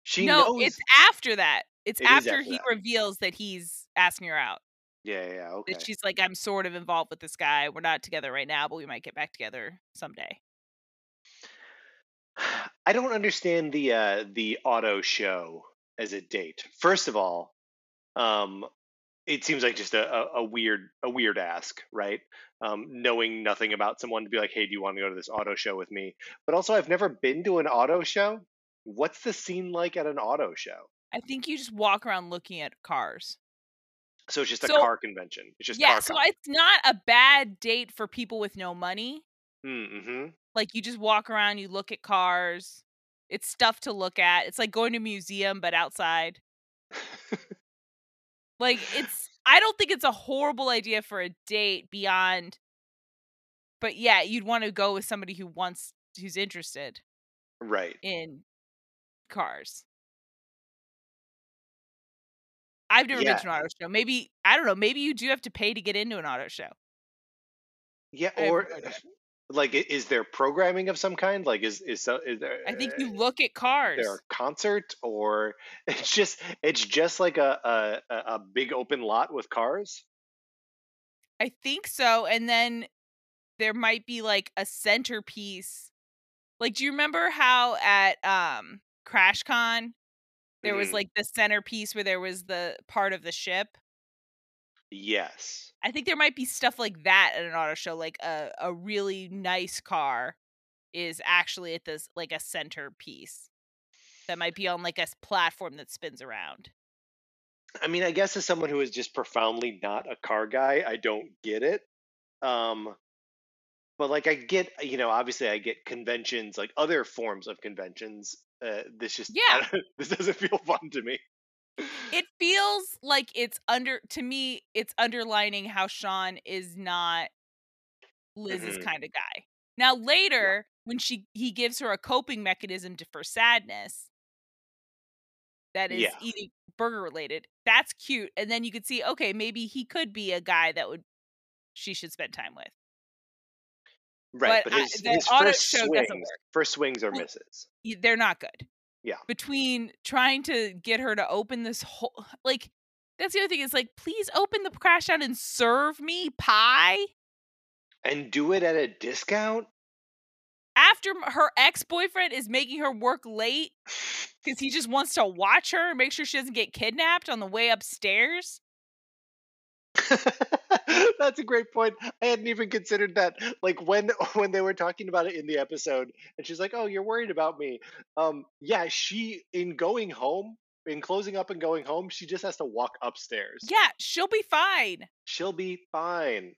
she no, knows. it's after that. It's It is after, after he that. reveals that he's asking her out. Yeah, yeah, okay. That she's like, I'm sort of involved with this guy. We're not together right now, but we might get back together someday. I don't understand the uh the auto show as a date. First of all, um it seems like just a, a, a weird a weird ask, right? Um, knowing nothing about someone to be like, hey, do you want to go to this auto show with me? But also, I've never been to an auto show. What's the scene like at an auto show? I think you just walk around looking at cars. So it's just a car convention. It's just yeah, so it's not a bad date for people with no money. Mm-hmm. Like you just walk around, you look at cars. It's stuff to look at. It's like going to a museum but outside. Like it's I don't think it's a horrible idea for a date beyond but yeah, you'd want to go with somebody who wants who's interested right. in cars. I've never Yeah. been to an auto show. Maybe I don't know, maybe you do have to pay to get into an auto show. Yeah. Or like, is there programming of some kind? Like, is is so is there? I think you uh, look at cars. Is there a concert, or it's just it's just like a, a a big open lot with cars. I think so. And then there might be like a centerpiece. Like, do you remember how at um CrashCon there was Mhm. like the centerpiece where there was the part of the ship? Yes. I think there might be stuff like that at an auto show, like a, a really nice car is actually at this like a centerpiece that might be on like a platform that spins around. I mean, I guess as someone who is just profoundly not a car guy, I don't get it. Um, but like, I get, you know, obviously, I get conventions, like other forms of conventions. Uh, this just, Yeah. this doesn't feel fun to me. It feels like it's under to me it's underlining how Sean is not Liz's Mhm. kind of guy. Now later when she he gives her a coping mechanism to, for sadness that is Yeah. eating burger related. That's cute. And then you could see okay, maybe he could be a guy that would she should spend time with. Right, but but his, the his first swings, first swings are misses. They're not good. Yeah. Between trying to get her to open this whole like that's the other thing is like please open the Crashdown and serve me pie. And do it at a discount. after her ex-boyfriend is making her work late because he just wants to watch her and make sure she doesn't get kidnapped on the way upstairs. That's a great point. I hadn't even considered that. Like when when they were talking about it in the episode, and she's like, "Oh, you're worried about me." Um, yeah, she in going home, in closing up and going home, she just has to walk upstairs. Yeah, she'll be fine. She'll be fine.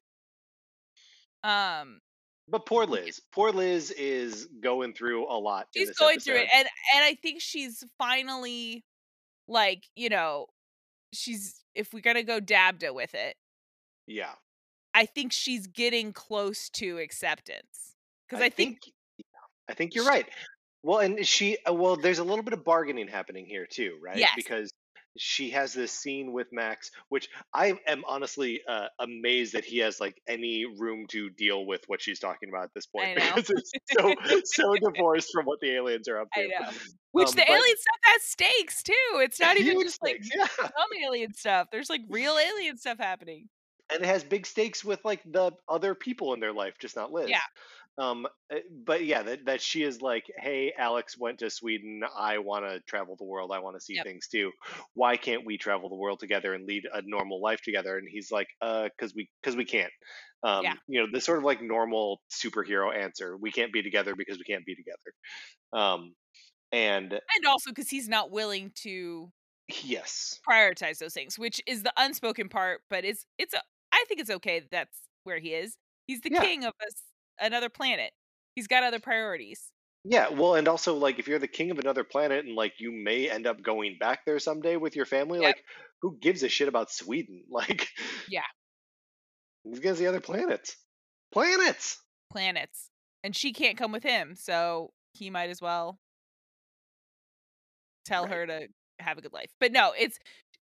Um, But poor Liz, poor Liz is going through a lot. she's going through it, and and I think she's finally, like, you know, she's if we're gonna go Dabda with it, Yeah, I think she's getting close to acceptance because I, think, yeah, I think you're sh- right. Well, and she uh, well, there's a little bit of bargaining happening here too, right? yes, Because she has this scene with Max, which I am honestly uh, amazed that he has like any room to deal with what she's talking about at this point I because it's so so divorced from what the aliens are up I to. Which Um, the alien stuff has stakes too. It's not even just like stakes, yeah. dumb alien stuff. There's like real alien stuff happening. And it has big stakes with like the other people in their life, just not Liz. Yeah, Um, uh, but yeah, that that she is like, hey, Alex went to Sweden. I want to travel the world. I want to see yep, things too. Why can't we travel the world together and lead a normal life together? And he's like, uh, because we because we can't. yeah, Um, you know, this sort of like normal superhero answer. We can't be together because we can't be together. Um, and and also because he's not willing to yes, prioritize those things, which is the unspoken part. But it's it's a, I think it's okay that that's where he is. He's the yeah, king of us another planet. He's got other priorities. Yeah, well, and also like if you're the king of another planet and like you may end up going back there someday with your family, Yep. like who gives a shit about Sweden? Like Yeah, who gives the other planets? Planets. planets, and she can't come with him, so he might as well tell Right. her to have a good life. But no, it's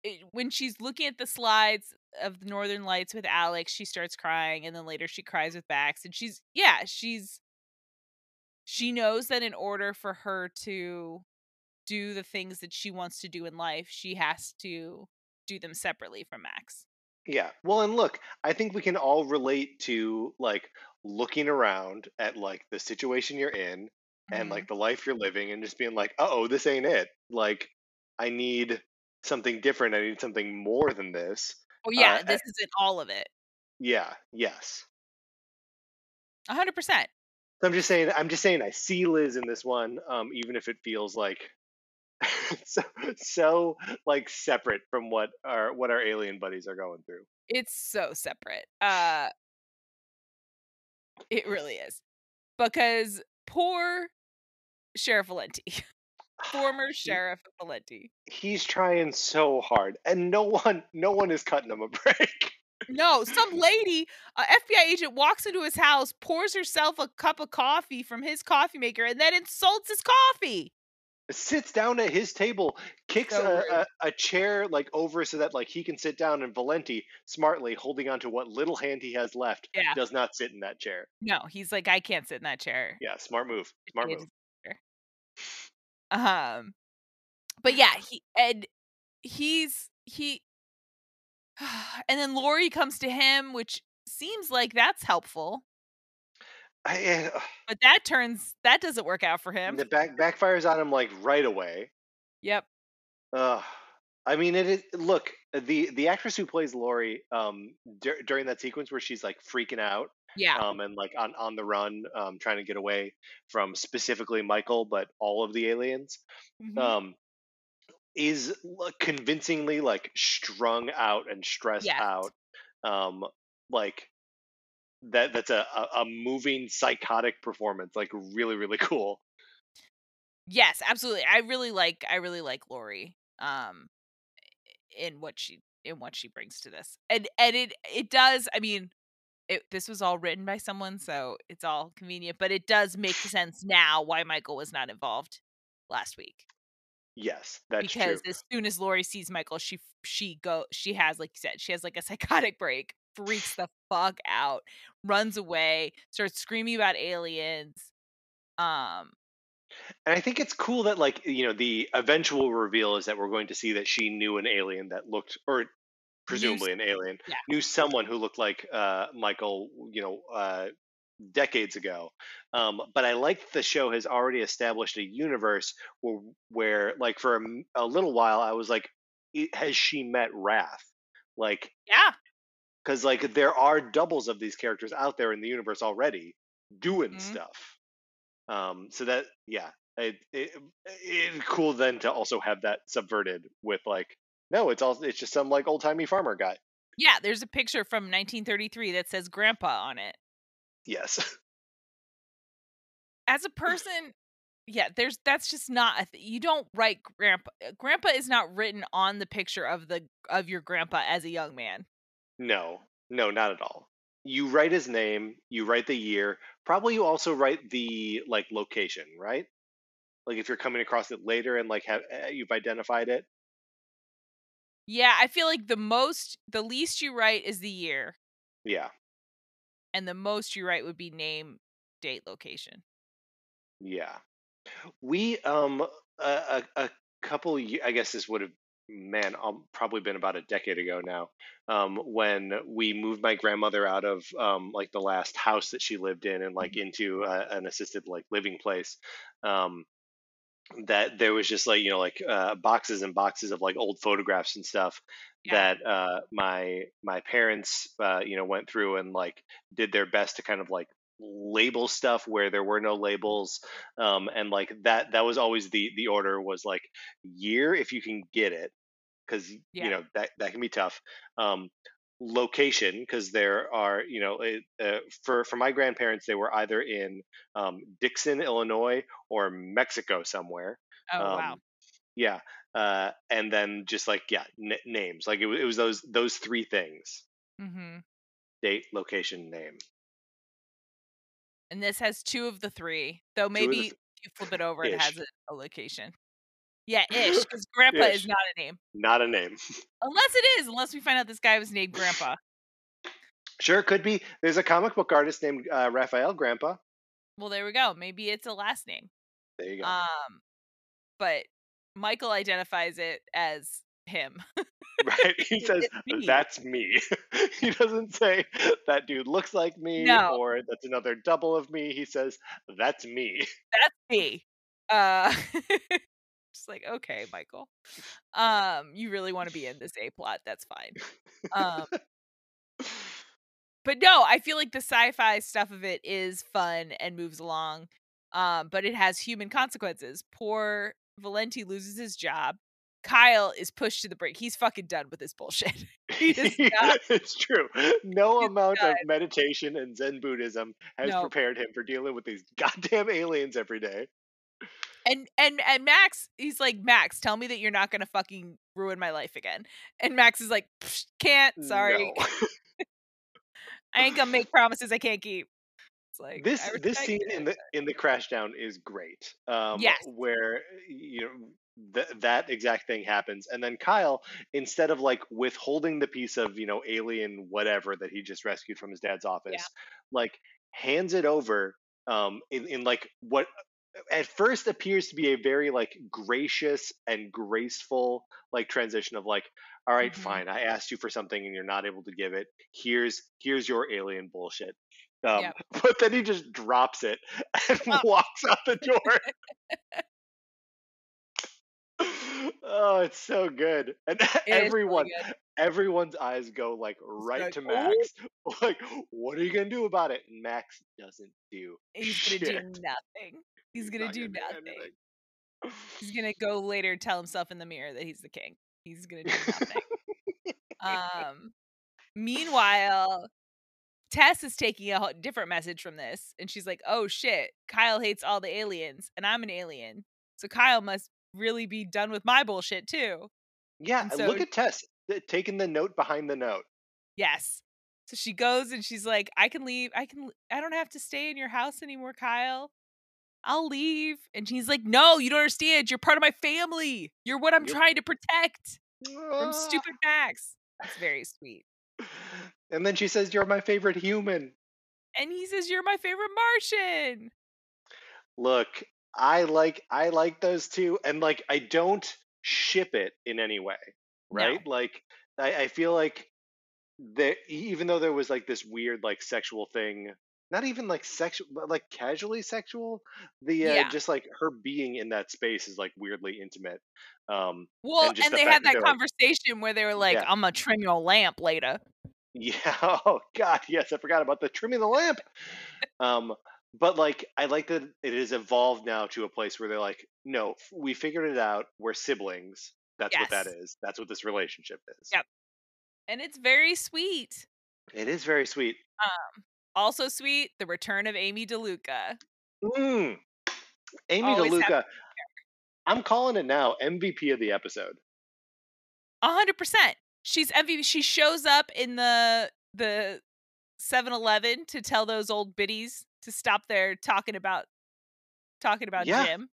it, when she's looking at the slides of the Northern Lights with Alex, she starts crying, and then later she cries with Max, and she's yeah, she's she knows that in order for her to do the things that she wants to do in life, she has to do them separately from Max. Yeah. Well, and look, I think we can all relate to like looking around at like the situation you're in and hmm like the life you're living and just being like, "Uh-oh, this ain't it." Like I need something different. I need something more than this. Oh Uh, yeah, a- this isn't all of it. yeah, yes. A hundred percent. So I'm just saying. I'm just saying. I see Liz in this one, um, even if it feels like so so like separate from what our what our alien buddies are going through. It's so separate. Uh it really is. Because poor Sheriff Valenti, former He, Sheriff Valenti. he's trying so hard, and no one no one is cutting him a break. No, some lady, a FBI agent walks into his house, pours herself a cup of coffee from his coffee maker, and then insults his coffee. Sits down at his table, kicks So a, a, a chair like over so that like he can sit down, and Valenti smartly holding on to what little hand he has left Yeah. does not sit in that chair. No, he's like, I can't sit in that chair. Yeah, smart move. Smart move. Um, but yeah, he and he's he, and then Laurie comes to him, which seems like that's helpful, I, uh, but that turns that doesn't work out for him. the back backfires on him like right away. Yep. Uh, I mean, it is. Look, the the actress who plays Laurie, um, dur- during that sequence where she's like freaking out, Yeah. um, and like on on the run, um, trying to get away from specifically Michael, but all of the aliens, hmm um, is convincingly like strung out and stressed Yes. out. Um, like that. That's a, a a moving psychotic performance. Like really, really cool. Yes, absolutely. I really like I really like Laurie um in what she in what she brings to this. And and it it does, I mean, it, this was all written by someone, so it's all convenient, but it does make sense now why Michael was not involved last week. Yes, that's true. Because as soon as Laurie sees Michael, she she go she has like you said, she has like a psychotic break, freaks the fuck out, runs away, starts screaming about aliens. Um And I think it's cool that like you know the eventual reveal is that we're going to see that she knew an alien that looked or presumably an alien yeah. knew someone who looked like uh Michael, you know, uh decades ago. Um, but I like the show has already established a universe where, where like for a, a little while, I was like, has she met Rath? Like, yeah, because like there are doubles of these characters out there in the universe already doing mm-hmm. stuff. Um, so that yeah, it, it, it cool then to also have that subverted with like no, it's all it's just some like old timey farmer guy. Yeah, there's a picture from 1933 that says grandpa on it. Yes. As a person, yeah, there's that's just not a th- you don't write grandpa. Uh, grandpa is not written on the picture of the of your grandpa as a young man. No, no, not at all. You write his name, you write the year. Probably you also write the like location, right? Like if you're coming across it later and like have uh, you've identified it. Yeah, I feel like the most, the least you write is the year. Yeah. And the most you write would be name, date, location. Yeah. We um a, a, a couple I guess this would have man um, probably been about a decade ago now um, when we moved my grandmother out of um, like the last house that she lived in and like mm-hmm. into uh, an assisted like living place um, that there was just like you know like uh, boxes and boxes of like old photographs and stuff yeah. that uh, my my parents uh, you know went through and like did their best to kind of like label stuff where there were no labels um, and like that that was always the the order was like year if you can get it because yeah. you know that that can be tough um, location because there are you know uh, for for my grandparents they were either in um, Dixon Illinois or Mexico somewhere oh um, wow yeah uh, and then just like yeah n- names like it, it, was those those three things mm-hmm. date location name and this has two of the three though maybe if you flip it over ish. it has a, a location yeah, ish, because grandpa ish. is not a name. Not a name. Unless it is, unless we find out this guy was named Grandpa. Sure, could be. There's a comic book artist named uh, Rafael Grampá. Well, there we go. Maybe it's a last name. There you go. Um, but Michael identifies it as him. right. He says, That's me. he doesn't say, That dude looks like me no. or that's another double of me. He says, That's me. That's me. Uh, like, okay, Michael. Um, you really want to be in this A plot, that's fine. Um But no, I feel like the sci-fi stuff of it is fun and moves along. Um, but it has human consequences. Poor Valenti loses his job. Kyle is pushed to the brink. He's fucking done with this bullshit. it's true. No amount done. of meditation and Zen Buddhism has no. prepared him for dealing with these goddamn aliens every day. And and and Max, he's like, Max, tell me that you're not gonna fucking ruin my life again. And Max is like, can't. Sorry, no. I ain't gonna make promises I can't keep. It's like this this scene in the in the Crashdown is great. Um, yes, where you know th- that exact thing happens, and then Kyle, instead of like withholding the piece of you know alien whatever that he just rescued from his dad's office, yeah. like hands it over um, in, in like what at first appears to be a very like gracious and graceful like transition of like all right, mm-hmm. fine i asked you for something and you're not able to give it here's here's your alien bullshit um, yep. but then he just drops it and oh. walks out the door oh it's so good and it everyone good. everyone's eyes go like right like, to max oh. like what are you gonna do about it and max doesn't do he's shit. gonna do nothing He's gonna do gonna nothing. he's gonna go later tell himself in the mirror that he's the king. He's gonna do nothing. um meanwhile, Tess is taking a different message from this, and she's like, "Oh shit, Kyle hates all the aliens, and I'm an alien, so Kyle must really be done with my bullshit too." Yeah, so, look at Tess taking the note behind the note. Yes. So she goes and she's like, "I can leave. I can. I don't have to stay in your house anymore, Kyle. I'll leave. And she's like, No, you don't understand. You're part of my family. You're what I'm trying to protect from ah. stupid Max. It's very sweet. And then she says, You're my favorite human. And he says, You're my favorite Martian. Look, I like I like those two, and like I don't ship it in any way. Right? No. Like I, I feel like that even though there was like this weird like sexual thing not even like sexual, but like casually sexual. The uh, Yeah. just like her being in that space is like weirdly intimate. Um, Well, and just and the they had that that they're like, conversation where they were like, yeah, "I'm gonna trim your lamp later." yeah. Oh God, yes, I forgot about the trimming the lamp. Um, but like, I like that it has evolved now to a place where they're like, no, f- we figured it out. We're siblings. That's what that is. That's what this relationship is. Yep. And it's very sweet. It is very sweet. Um, also sweet, the return of Amy DeLuca. Mm. Amy Always. DeLuca. I'm calling it now. MVP of the episode. A hundred percent. She's MVP. She shows up in the the 7-Eleven to tell those old biddies to stop their talking about talking about Yeah. Jim.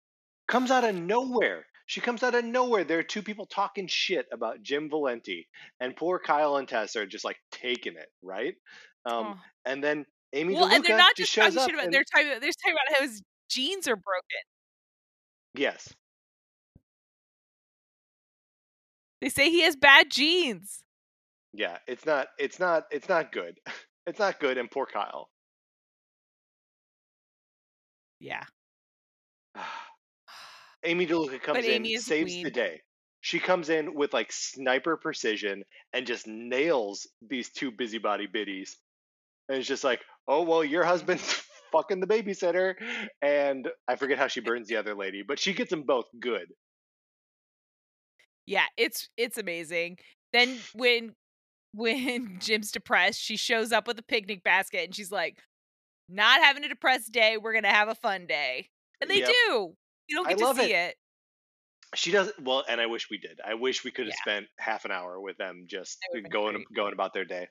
Comes out of nowhere. She comes out of nowhere. There are two people talking shit about Jim Valenti, and poor Kyle and Tess are just like taking it, right? Um, Oh. and then Amy Well, and they're not just just talking shit about. and- They're talking. They're talking about how his jeans are broken. yes, They say he has bad jeans. yeah. It's not. It's not. It's not good. It's not good. And poor Kyle. Yeah. Amy DeLuca comes But in, Amy a saves the day. She comes in with like sniper precision and just nails these two busybody biddies. And it's just like, oh well, your husband's fucking the babysitter, and I forget how she burns the other lady, but she gets them both good. Yeah, it's it's amazing. Then when when Jim's depressed, she shows up with a picnic basket and she's like, "Not having a depressed day. We're gonna have a fun day." And they Yep. do. You don't I get to see it. She does well, and I wish we did. I wish we could have Yeah. spent half an hour with them just That would've been going great. going about their day.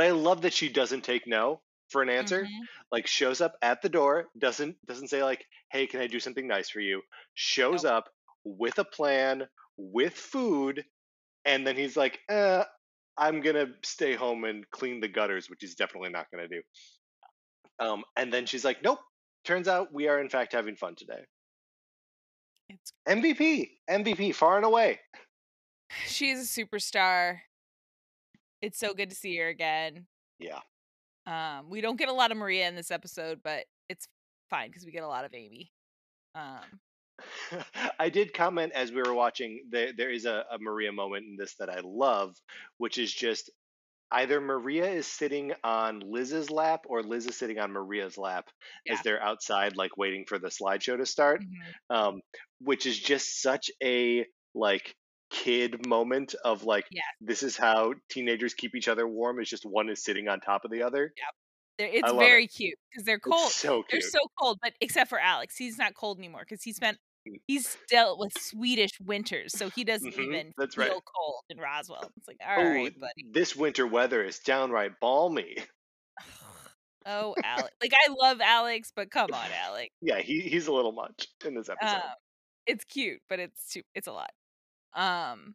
But I love that she doesn't take no for an answer. Mhm. like shows up at the door doesn't doesn't say like hey can i do something nice for you shows Nope. up with a plan with food and then he's like uh, i'm gonna stay home and clean the gutters which he's definitely not gonna do um, and then she's like nope turns out we are in fact having fun today It's mvp mvp far and away she's a superstar. It's so good to see her again. yeah Um, we don't get a lot of Maria in this episode, but it's fine because we get a lot of Amy. Um, I did comment as we were watching. There, there is a, a Maria moment in this that I love, which is just either Maria is sitting on Liz's lap or Liz is sitting on Maria's lap as they're outside, like waiting for the slideshow to start. mhm. Um, which is just such a like kid moment of like Yeah. this is how teenagers keep each other warm. is just one is sitting on top of the other. They're, it's very cute because they're cold. It's so They're so cold, but except for Alex, he's not cold anymore because he spent Mm. he's dealt with Swedish winters, so he doesn't Mhm, even that's feel right. cold in Roswell. It's like, all oh, right, buddy. this winter weather is downright balmy. Oh, Alex. Like I love Alex, but come on, Alex. Yeah, he, he's a little much in this episode. Um, it's cute, but it's too it's a lot. Um,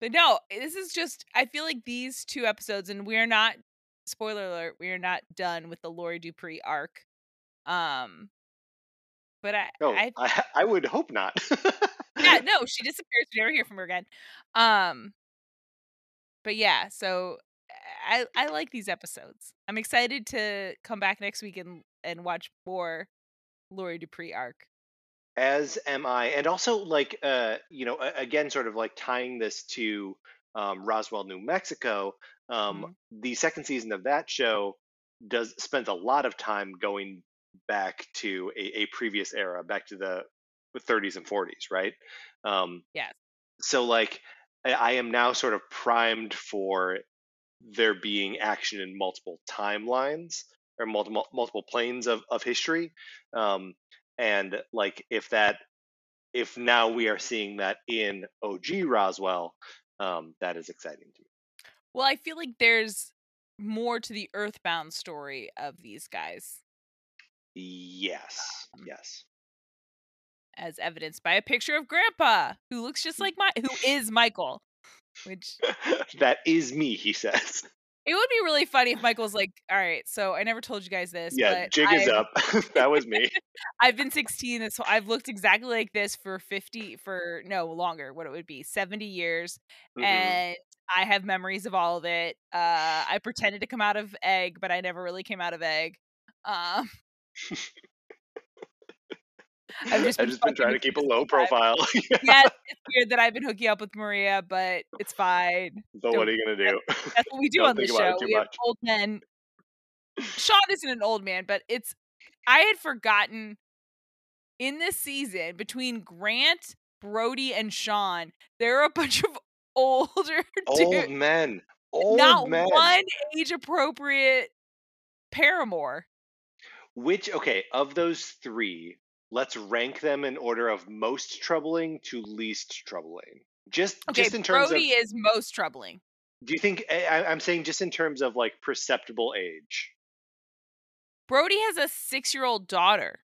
but no, this is just I feel like these two episodes, and we are not spoiler alert, we are not done with the Laurie Dupree arc. Um, but I, oh, I I, I would hope not. yeah, no, she disappears. We never hear from her again. Um, but yeah, so I I like these episodes. I'm excited to come back next week and and watch more Laurie Dupree arc. As am I, and also like uh, you know, again, sort of like tying this to um, Roswell, New Mexico. Um, The second season of that show does spends a lot of time going back to a, a previous era, back to the 30s and 40s, right? Um, Yes. so like I, I am now sort of primed for there being action in multiple timelines or multiple multiple planes of, of history um, and like if that if now we are seeing that in og roswell um, that is exciting to me. Well, I feel like there's more to the Earthbound story of these guys, yes yes. as evidenced by a picture of Grandpa, who looks just like my, who is Michael. Which that is me he says it would be really funny if Michael's like, "All right, so I never told you guys this, yeah but jig is I've- up that was me I've been 16. This I've looked exactly like this for 50 for no longer. What it would be 70 years, Mhm. and I have memories of all of it. Uh, I pretended to come out of egg, but I never really came out of egg. Um, I've just I've been just been trying to keep a low profile. Yes, it's weird that I've been hooking up with Maria, but it's fine. so what are you gonna do? That's what we do on the show. We have old men. Sean isn't an old man, but it's I had forgotten in this season between Grant, Brody, and Sean, there are a bunch of older Old dudes. men. Old Not men. one age appropriate paramour. Which okay, of those three, let's rank them in order of most troubling to least troubling. Just Okay, just in terms of Brody of is most troubling. do you think I, I- I'm saying just in terms of like perceptible age? Brody has a six year old daughter.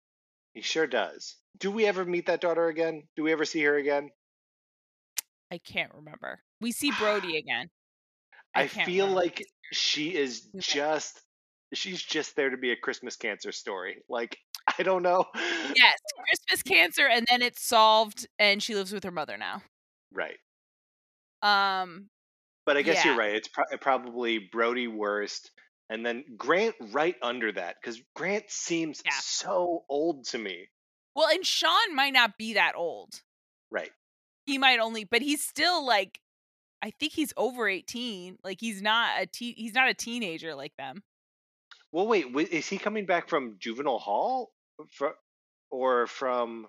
He sure does. Do we ever meet that daughter again? Do we ever see her again? I can't remember. We see Brody again. I, can't feel remember. like she is just she's just there to be a Christmas cancer story. Like I don't know. Yes, Christmas cancer, and then it's solved, and she lives with her mother now. Right. Um, But I guess you're right. It's pro- probably Brody worst, and then Grant right under that because Grant seems Yeah. so old to me. well, and Sean might not be that old. Right. He might only, but he's still like, I think he's over eighteen. Like he's not a te- he's not a teenager like them. Well, wait. Is he coming back from juvenile hall, Fro- or from?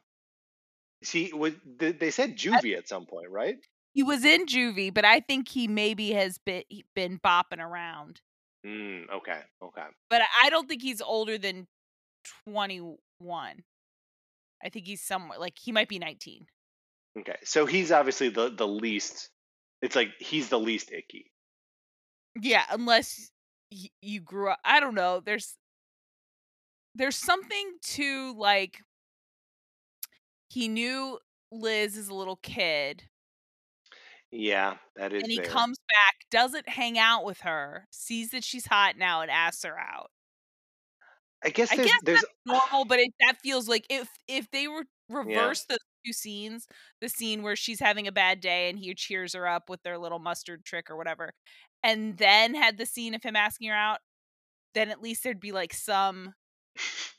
See, was, they said juvie at some point, right? He was in juvie, but I think he maybe has been been bopping around. Mm, okay. Okay. But I- don't think he's older than twenty one. I think he's somewhere like he might be nineteen. Okay. So he's obviously the the least. It's like he's the least icky. Yeah, unless you grew up. I don't know. There's there's something to like. He knew Liz as a little kid, Yeah, that is and he comes back, doesn't hang out with her, sees that she's hot now, and asks her out. I guess I there's guess there's Normal, but it, that feels like if if they were reverse the two scenes, the scene where she's having a bad day and he cheers her up with their little mustard trick or whatever, and then had the scene of him asking her out, then at least there'd be like some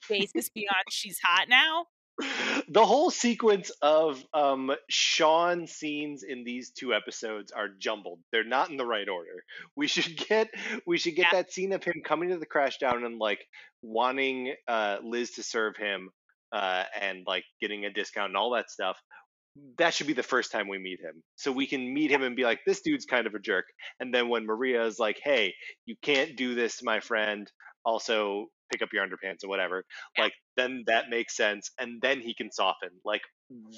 basis beyond she's hot now. the whole sequence of um Sean scenes in these two episodes are jumbled. They're not in the right order. We should get we should get Yeah. that scene of him coming to the Crashdown and like wanting uh Liz to serve him uh and like getting a discount and all that stuff. That should be the first time we meet him. So we can meet him and be like, this dude's kind of a jerk. And then when Maria is like, hey, you can't do this, my friend. Also, pick up your underpants or whatever Yeah. like then that makes sense and then he can soften like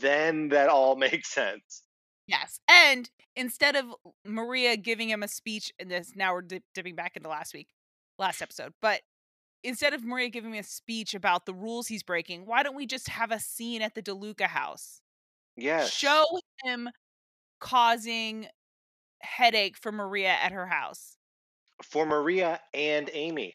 then that all makes sense Yes, and instead of Maria giving him a speech in this, now we're dip- dipping back into last week, last episode, but instead of Maria giving me a speech about the rules he's breaking, why don't we just have a scene at the DeLuca house? yes show him causing headache for Maria at her house. for maria and amy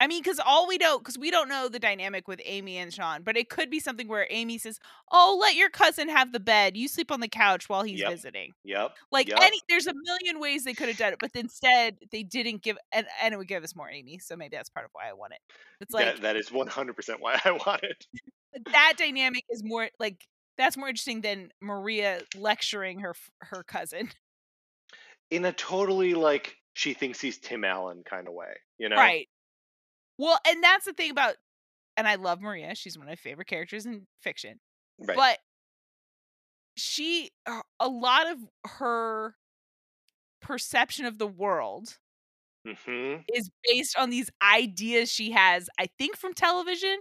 I mean, because all we know, because we don't know the dynamic with Amy and Sean, but it could be something where Amy says, "Oh, let your cousin have the bed. You sleep on the couch while he's Yep. visiting." yep Like Yup. any, there's a million ways they could have done it, but instead they didn't give, and, and it would give us more Amy. So maybe that's part of why I want it. It's like that, that is 100% why i want it that dynamic is more like that's more interesting than Maria lecturing her her cousin. in a totally like she thinks he's tim allen kind of way you know Right. Well, and that's the thing about, and I love Maria. She's one of my favorite characters in fiction. right But she, a lot of her perception of the world hmm is based on these ideas she has, I think, from television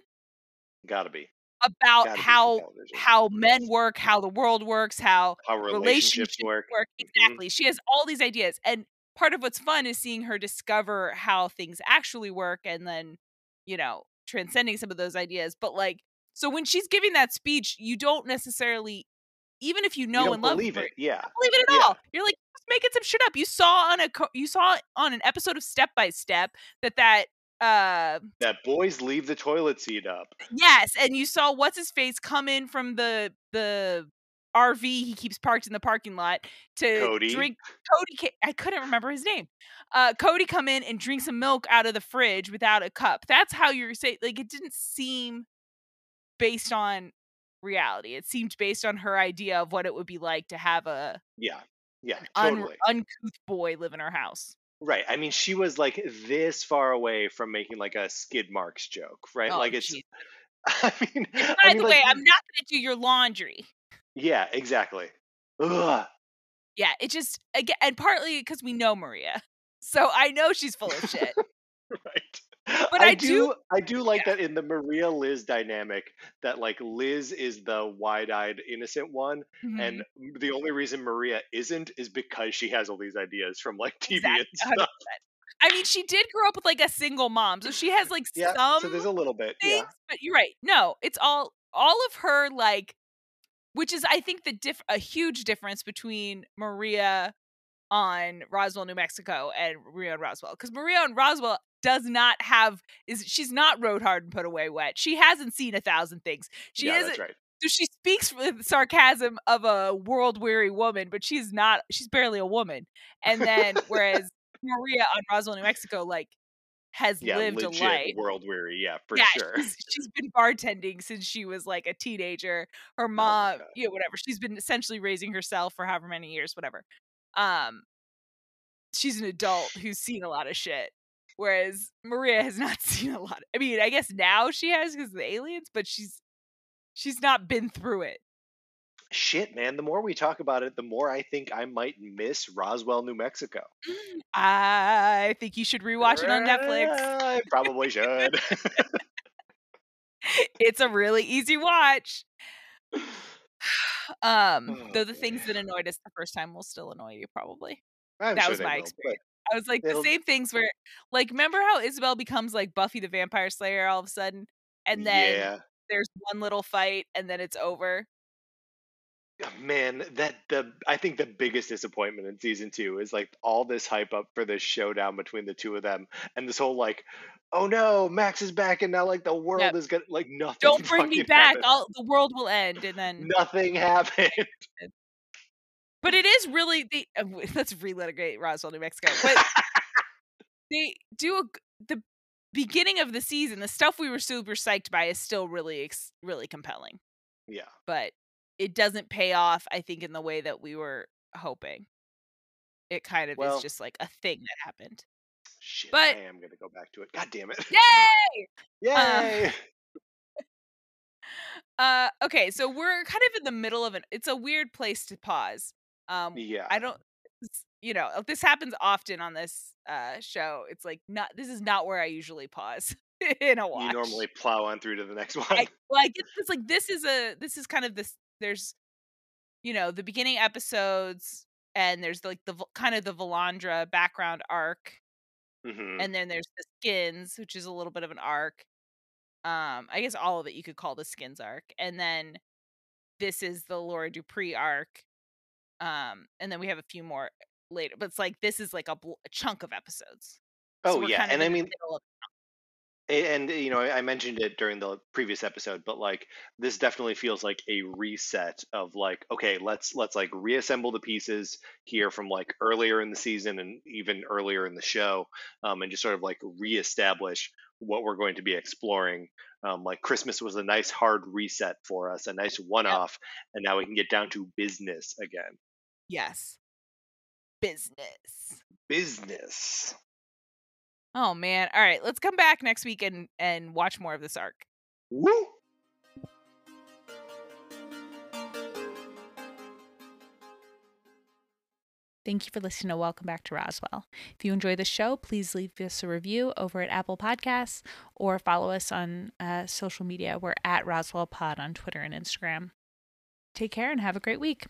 gotta be about Gotta how television. how men work, how the world works, how how relationships relationships work work. Mhm. Exactly. She has all these ideas. And part of what's fun is seeing her discover how things actually work and then, you know, transcending some of those ideas. But like, so when she's giving that speech, you don't necessarily, even if you know you and love believe her, it yeah believe it at Yeah. all. You're like just making some shit up. You saw on a you saw on an episode of Step by Step that that uh that boys leave the toilet seat up yes, and you saw what's his face come in from the the RV he keeps parked in the parking lot to Cody. drink. Cody, I couldn't remember his name. Uh, Cody come in and drink some milk out of the fridge without a cup. That's how you're saying. Like it didn't seem based on reality. It seemed based on her idea of what it would be like to have a Yeah. Yeah. un- uncouth boy live in her house. Right. I mean, she was like this far away from making like a skid marks joke, right? Oh, like it's. jeez. I mean, By I mean, the like, way, I'm not going to do your laundry. Yeah, exactly. Ugh. Yeah, it just again, and partly because we know Maria, so I know she's full of shit. Right. But I, I do, do- I do like that in the Maria Liz dynamic that like Liz is the wide-eyed innocent one Mhm. and the only reason Maria isn't is because she has all these ideas from like TV Exactly, and stuff. I mean, she did grow up with like a single mom, so she has like Yeah, some so there's a little bit. things. Yeah. But you're right. No, it's all all of her like, which is I think the diff a huge difference between Maria on Roswell, New Mexico, and Maria on Roswell, because Maria on Roswell does not have is she's not rode hard and put away wet. She hasn't seen a thousand things. She yeah, isn't. right. So she speaks with sarcasm of a world weary woman, but she's not. She's barely a woman. And then whereas Maria on Roswell, New Mexico, like has Yeah, lived a life. world weary. Yeah, for yeah, sure. she's, she's been bartending since she was like a teenager. Her mom, God. you know, whatever. She's been essentially raising herself for however many years, whatever. Um, she's an adult who's seen a lot of shit. Whereas Maria has not seen a lot. I mean, I guess now she has because of the aliens, but she's she's not been through it. Shit, man. The more we talk about it, the more I think I might miss Roswell, New Mexico. I think you should rewatch it on Netflix. I probably should. It's a really easy watch. Um, Oh, though the things that annoyed us the first time will still annoy you probably. I'm That sure was my will, experience. I was like the same things where like remember how Isabel becomes like Buffy the Vampire Slayer all of a sudden? And then yeah, there's one little fight and then it's over. Oh, man, that the I think the biggest disappointment in season two is like all this hype up for this showdown between the two of them, and this whole like, oh no, Max is back, and now like the world Yep. is gonna like nothing. Don't bring me back. All the world will end and then Nothing happened. But it is really the let's relitigate Roswell, New Mexico. But they do a, the beginning of the season. The stuff we were super psyched by is still really really compelling, yeah, but it doesn't pay off. I think in the way that we were hoping. It kind of Well- is just like a thing that happened. shit. But- I am gonna go back to it. God damn it. Yay! Yay! Uh, okay, so we're kind of in the middle of an. It's a weird place to pause. Um, yeah. I don't you know, this happens often on this uh show. It's like not this is not where I usually pause in a watch. You normally plow on through to the next one. I, well, I get it's like this is a this is kind of this there's you know, the beginning episodes and there's like the kind of the Vilandra background arc Mhm. and then there's the skins, which is a little bit of an arc. Um, I guess all of it you could call the skins arc, and then this is the Laura Dupree arc. Um, and then we have a few more later, but it's like this is like a, bl- a chunk of episodes. Oh we're yeah, and I mean, middle of- A- and you know i mentioned it during the previous episode but like this definitely feels like a reset of like okay let's let's like reassemble the pieces here from like earlier in the season and even earlier in the show um, and just sort of like reestablish what we're going to be exploring. Um, like christmas was a nice hard reset for us a nice one-off and now we can get down to business again. Yes, business. business Oh man! All right, let's come back next week and and watch more of this arc. Woo! Thank you for listening to Welcome Back to Roswell. If you enjoy the show, please leave us a review over at Apple Podcasts or follow us on uh, social media. We're at Roswell Pod on Twitter and Instagram. Take care and have a great week.